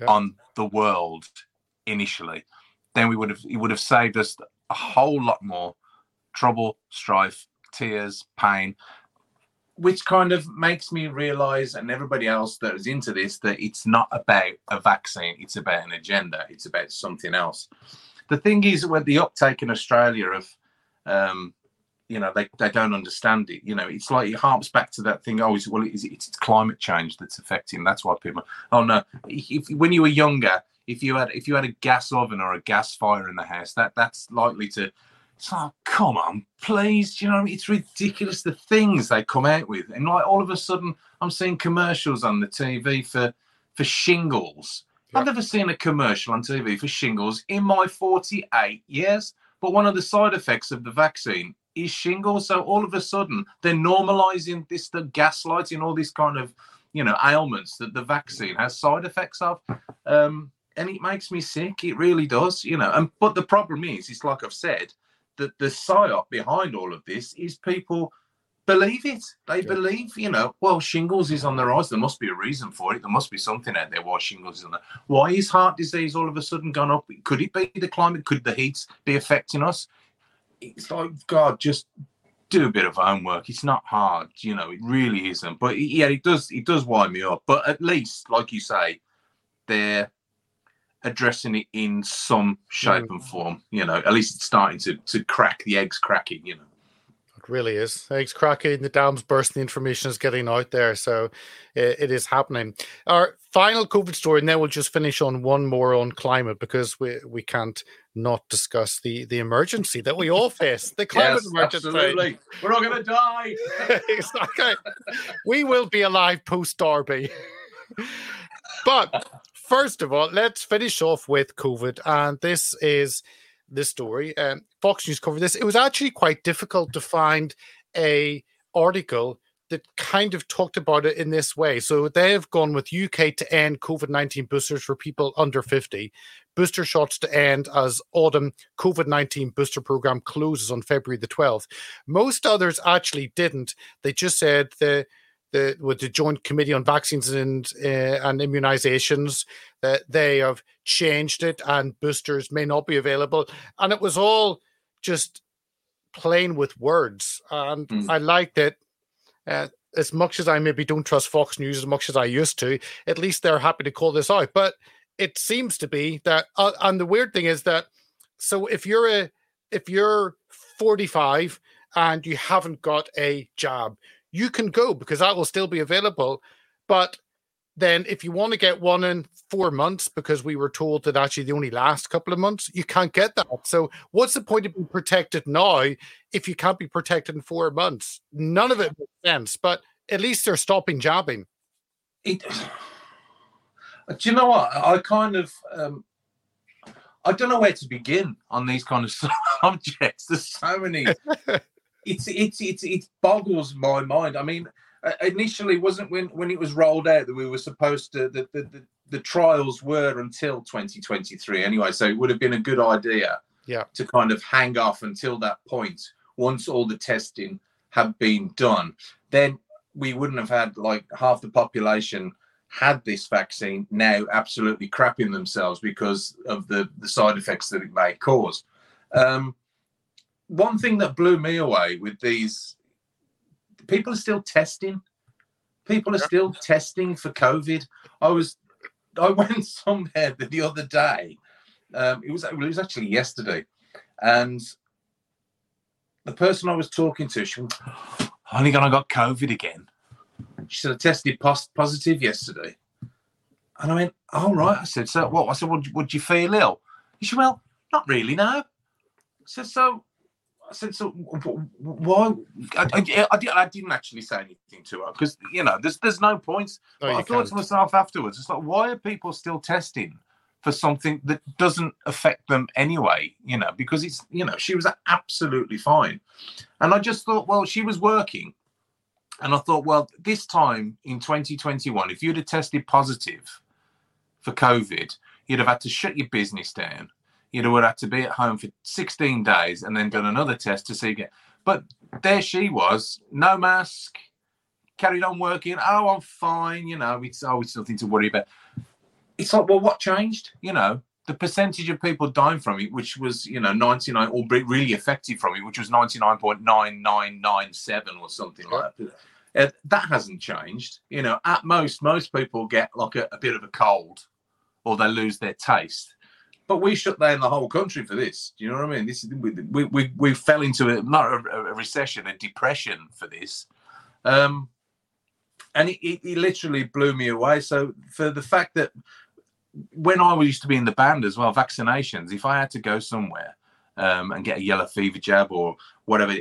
Yeah. on the world initially? Then we would have it would have saved us a whole lot more trouble, strife, tears, pain, which kind of makes me realize, and everybody else that is into this, that it's not about a vaccine, it's about an agenda, it's about something else. The thing is, with the uptake in Australia of, um, you know, they, they don't understand it. You know, it's like it harps back to that thing. Oh, is well, it's, it's climate change that's affecting. That's why people. Oh no, if when you were younger, if you had if you had a gas oven or a gas fire in the house, that that's likely to like, come on, please. You know, it's ridiculous the things they come out with. And like all of a sudden, I'm seeing commercials on the TV for for shingles. I've never seen a commercial on TV for shingles in my 48 years. But one of the side effects of the vaccine is shingles. So all of a sudden, they're normalizing this, the gaslighting, all these kind of, you know, ailments that the vaccine has side effects of. Um, and it makes me sick. It really does, you know. And but the problem is, it's like I've said, that the psyop behind all of this is people believe it. They believe, you know, well, shingles is on the rise. There must be a reason for it. There must be something out there why shingles is on there. Why is heart disease all of a sudden gone up? Could it be the climate? Could the heat be affecting us? It's like, God, just do a bit of homework. It's not hard, you know, it really isn't. But yeah, it does it does wind me up. But at least, like you say, they're addressing it in some shape and mm. form. You know, at least it's starting to to crack the eggs cracking. You know. It really is. Eggs cracking, the dams bursting, the information is getting out there. So it, it is happening. Our final COVID story, and then we'll just finish on one more on climate because we, we can't not discuss the, the emergency that we all face. The *laughs* climate Yes, emergency. absolutely. We're all going to die. *laughs* exactly. We will be alive post Derby. but first of all, let's finish off with COVID. And this is this story. Um, Fox News covered this. It was actually quite difficult to find a article that kind of talked about it in this way. So they have gone with UK to end COVID 19 boosters for people under 50, booster shots to end as autumn COVID 19 booster program closes on February the 12th. Most others actually didn't. They just said the the with the Joint Committee on Vaccines and uh, and Immunizations that they have changed it and boosters may not be available, and it was all just playing with words. And I like that. Uh, as much as I maybe don't trust Fox News as much as I used to, at least they're happy to call this out. But it seems to be that, uh, and the weird thing is that, so if you're a if you're 45 and you haven't got a jab, you can go because that will still be available. But then if you want to get one in four months, because we were told that actually the only last couple of months, you can't get that. So what's the point of being protected now if you can't be protected in four months? None of it makes sense. But at least they're stopping jabbing. It, *sighs* do you know what? I kind of um, I don't know where to begin on these kind of *laughs* subjects. There's so many. *laughs* it's it's it's it boggles my mind. I mean, uh, initially wasn't when when it was rolled out that we were supposed to the the, the, the trials were until 2023 anyway. So it would have been a good idea Yeah. to kind of hang off until that point once all the testing had been done then we wouldn't have had like half the population had this vaccine now absolutely crapping themselves because of the the side effects that it may cause um, one thing that blew me away with these people are still testing. People are still testing for covid. I was i *laughs* went somewhere the, the other day um, it was it was actually yesterday and the person i was talking to she went i think i got covid again. She said i tested pos- positive yesterday. And i went all right i said so what? I said would, would you feel ill? She said well not really no. I said so I said, so why? I, I, I, didn't actually say anything to her because you know there's there's no point. No, I thought to can't. myself afterwards, it's like why are people still testing for something that doesn't affect them anyway? You know, because it's you know she was absolutely fine, and I just thought, well, she was working, and I thought, well, this time in 2021, if you'd have tested positive for COVID, you'd have had to shut your business down. You'd have had to be at home for 16 days and then done another test to see again. But there she was, no mask, carried on working. Oh, I'm fine. You know, it's always nothing to worry about. It's like, well, what changed? You know, the percentage of people dying from it, which was, you know, 99 or really affected from it, which was 99.9997 or something like that. Uh, that hasn't changed. You know, at most, most people get like a, a bit of a cold or they lose their taste. But we shut down the whole country for this. Do you know what I mean? This is we we, we fell into a, not a, a recession, a depression for this. Um, and it, it, it, literally blew me away. So for the fact that when I used to be in the band as well, vaccinations, if I had to go somewhere um, and get a yellow fever jab or whatever,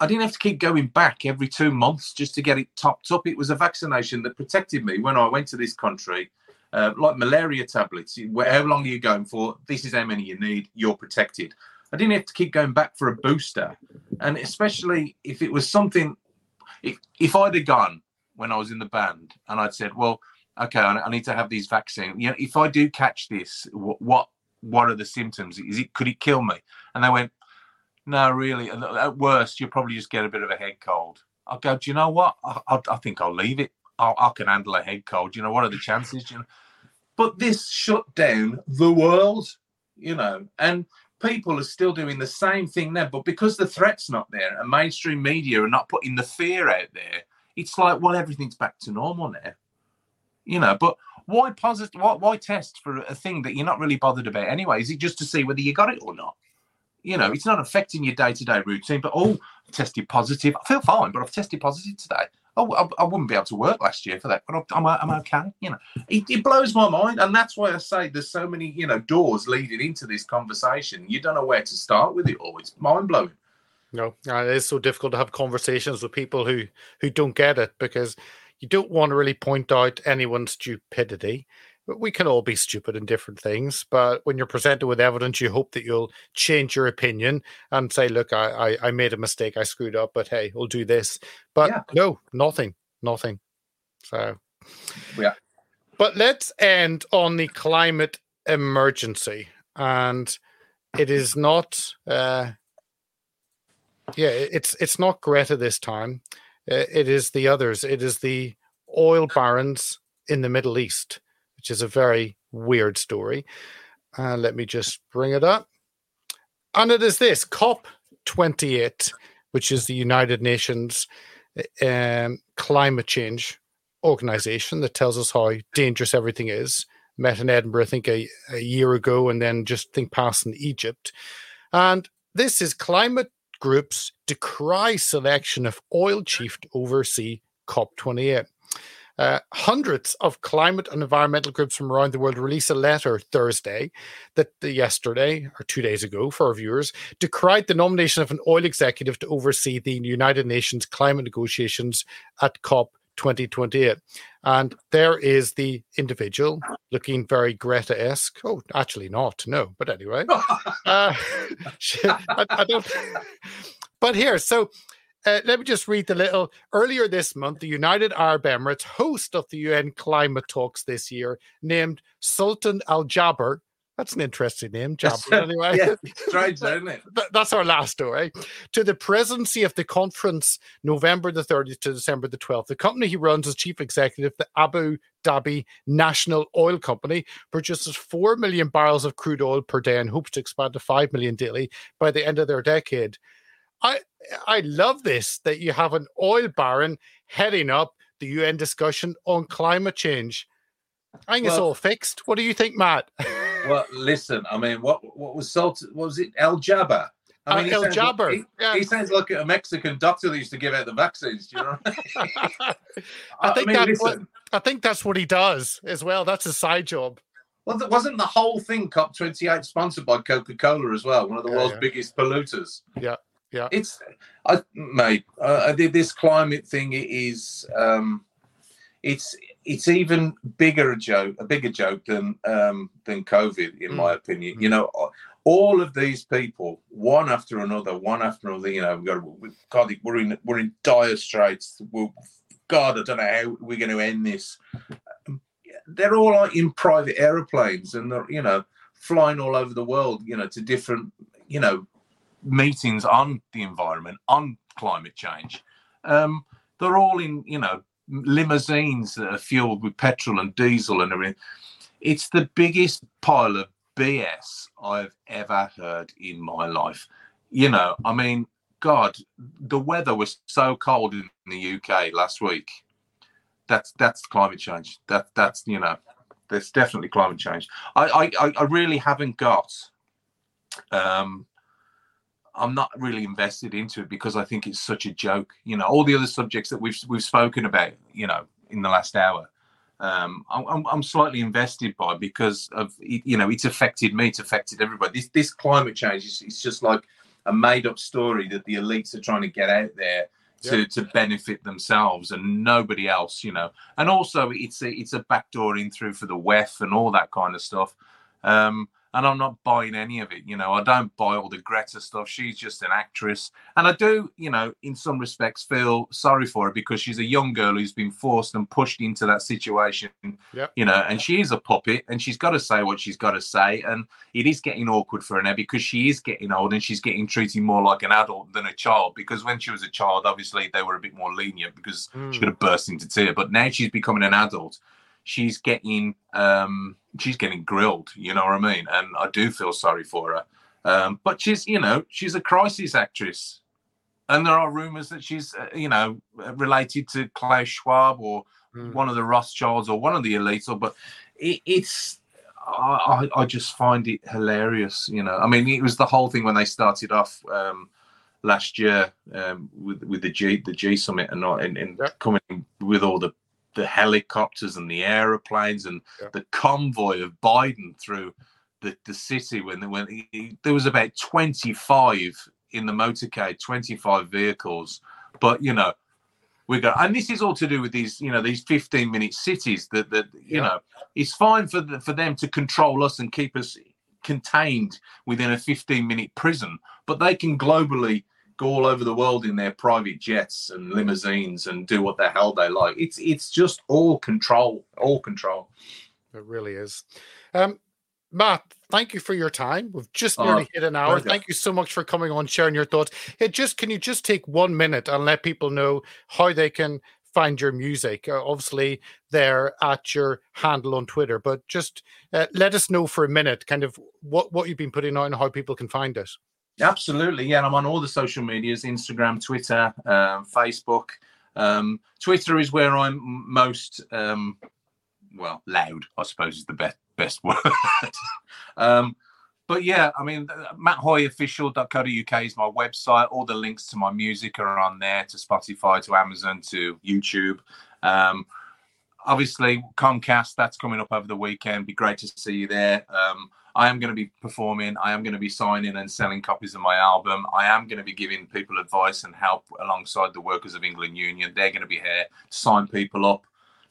I didn't have to keep going back every two months just to get it topped up. It was a vaccination that protected me when I went to this country. Uh, like malaria tablets, how long are you going for? This is how many you need. You're protected. I didn't have to keep going back for a booster, and especially if it was something. If if I'd have gone when I was in the band and I'd said, well, okay, I, I need to have these vaccines. You know, if I do catch this, what, what what are the symptoms? Is it could it kill me? And they went, no, really. At worst, you'll probably just get a bit of a head cold. I'll go. Do you know what? I, I, I think I'll leave it. I, I, can handle a head cold. You know what are the chances? You know, but this shut down the world. You know, and people are still doing the same thing there. But because the threat's not there, and mainstream media are not putting the fear out there, it's like, well, everything's back to normal now. You know, but why positive? Why, why test for a thing that you're not really bothered about anyway? Is it just to see whether you got it or not? You know, it's not affecting your day to day routine. But oh, I tested positive. I feel fine, but I've tested positive today. I, I, wouldn't be able to work last year for that, but I'm, I'm okay. You know, it, it, blows my mind, and that's why I say there's so many, you know, doors leading into this conversation. You don't know where to start with it all. It's mind blowing. No, uh, it is so difficult to have conversations with people who who don't get it because you don't want to really point out anyone's stupidity. We can all be stupid in different things, but when you're presented with evidence, you hope that you'll change your opinion and say, "Look, I I, I made a mistake, I screwed up, but hey, we'll do this." But yeah. no, nothing, nothing. So, yeah. But let's end on the climate emergency, and it is not. Uh, yeah, it's it's not Greta this time. It is the others. It is the oil barons in the Middle East, which is a very weird story. Uh, let me just bring it up. And it is this COP 28, which is the United Nations um, climate change organization that tells us how dangerous everything is. Met in Edinburgh, I think, a, a year ago, and then just think past in Egypt. And this is climate groups decry selection of oil chief to oversee COP28. Uh, hundreds of climate and environmental groups from around the world released a letter Thursday that uh, yesterday or two days ago for our viewers decried the nomination of an oil executive to oversee the United Nations climate negotiations at COP 2028. And there is the individual looking very Greta esque. Oh, actually, not. No, but anyway. *laughs* uh, *laughs* I, I don't. But here, so uh, let me just read the little. Earlier this month, the United Arab Emirates, host of the UN climate talks this year, named Sultan Al Jaber that's an interesting name, Jabber. Anyway, yeah, *laughs* strange, isn't it? That's our last story. To the presidency of the conference, November the 30th to December the 12th. The company he runs as chief executive, the Abu Dhabi National Oil Company, produces 4 million barrels of crude oil per day and hopes to expand to 5 million daily by the end of their decade. I I love this that you have an oil baron heading up the UN discussion on climate change. I think well, it's all fixed. What do you think, Matt? *laughs* well, listen. I mean, what what was Salt? What was it? El Jabber. I mean, uh, El Jabber. Like, he, yeah. he, sounds like a Mexican doctor that used to give out the vaccines. Do you know? *laughs* I think I mean, that's what I think that's what he does as well. That's a side job. Well, wasn't the whole thing COP28 sponsored by Coca Cola as well? One of the yeah, world's yeah. biggest polluters. Yeah, yeah. It's, I, mate. Uh, this climate thing. It is. Um, it's it's even bigger a joke, a bigger joke than um, than COVID, in mm. my opinion. Mm. You know, all of these people, one after another, one after another. You know, we've got, we've, God, we're in we're in dire straits. We're, God, I don't know how we're going to end this. they're all like in private aeroplanes and they're you know flying all over the world you know to different you know meetings on the environment on climate change um, they're all in you know limousines that are fueled with petrol and diesel and everything it's the biggest pile of bs i've ever heard in my life you know i mean god the weather was so cold in the uk last week that's that's climate change. That that's you know, there's definitely climate change. I I, I really haven't got. Um, I'm not really invested into it because I think it's such a joke. You know, all the other subjects that we've we've spoken about, you know, in the last hour, um, I'm, I'm slightly invested by because of you know it's affected me, it's affected everybody. This this climate change is it's just like a made up story that the elites are trying to get out there to, to benefit themselves and nobody else, you know. And also, it's a it's a backdoor in through for the WEF and all that kind of stuff. Um, and I'm not buying any of it. You know, I don't buy all the Greta stuff. She's just an actress, and I do, you know, in some respects, feel sorry for her because she's a young girl who's been forced and pushed into that situation. Yep. You know, and she is a puppet, and she's got to say what she's got to say, and it is getting awkward for her now because she is getting old and she's getting treated more like an adult than a child. Because when she was a child, obviously they were a bit more lenient because Mm. she could have burst into tears, but now she's becoming an adult she's getting um she's getting grilled you know what i mean? And i do feel sorry for her. Um but she's you know she's a crisis actress. And there are rumors that she's uh, you know related to klaus schwab or Mm. one of the rothschilds or one of the elites or but it, it's I, I just find it hilarious you know. I mean it was the whole thing when they started off um last year um with with the g the g summit and all and, and coming with all the the helicopters and the aeroplanes and the convoy of Biden through the, the city when when he, he- there was about 25 in the motorcade 25 vehicles but you know we go and this is all to do with these you know these 15 minute cities that that you Yeah. know it's fine for the, for them to control us and keep us contained within a 15 minute prison but they can globally go all over the world in their private jets and limousines and do what the hell they like it's it's just all control all control It really is. Um, Matt, thank you for your time. We've just Oh, nearly hit an hour. Thank you so much for coming on, sharing your thoughts. Hey, just can you just take one minute and let people know how they can find your music? Uh, obviously, they're at your handle on Twitter, but just uh, let us know for a minute, kind of what what you've been putting out and how people can find it. Absolutely, yeah. and I'm on all the social medias: Instagram, Twitter, um, Facebook. Um, Twitter is where I'm most um, well loud. I suppose is the best best *laughs* word. um, but yeah, I mean, matthoyofficial.co.uk is my website. All the links to my music are on there to Spotify, to Amazon, to YouTube. Um, obviously, Comcast, that's coming up over the weekend. Be great to see you there. Um, I am going to be performing. I am going to be signing and selling copies of my album. I am going to be giving people advice and help alongside the Workers of England Union. They're going to be here to sign people up.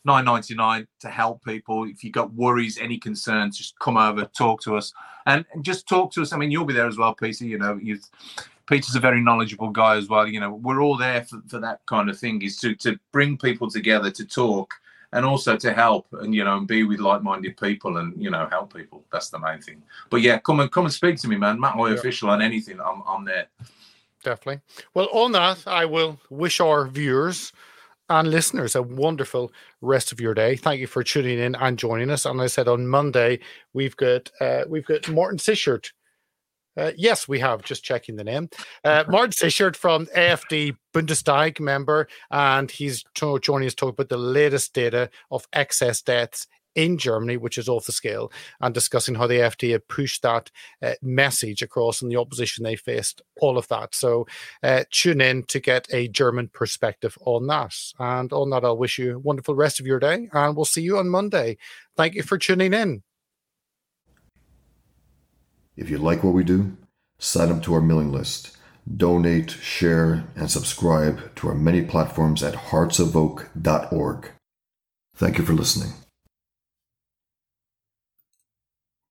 9.99 to help people. If you've got worries, any concerns, just come over, talk to us, and, and just talk to us. I mean, you'll be there as well, Peter. You know, you Peter's a very knowledgeable guy as well. You know, we're all there for, for that kind of thing. Is to to bring people together to talk and also to help and you know and be with like-minded people and you know help people. That's the main thing. But yeah, come and come and speak to me, man. Matt Hoy Yeah. official on anything. I'm I'm there. Definitely. Well, on that, I will wish our viewers and listeners a wonderful rest of your day. Thank you for tuning in and joining us. And I said on Monday we've got uh, we've got Martin Sichert. Uh, yes, we have. Just checking the name. Uh, Martin Sichert from AFD Bundestag member, and he's to- joining us to talk about the latest data of excess deaths in Germany, which is off the scale, and discussing how the AFD have pushed that uh, message across and the opposition they faced, all of that. So uh, tune in to get a German perspective on that. And on that, I'll wish you a wonderful rest of your day, and we'll see you on Monday. Thank you for tuning in. If you like what we do, sign up to our mailing list, donate, share, and subscribe to our many platforms at heartsofoak.org. Thank you for listening.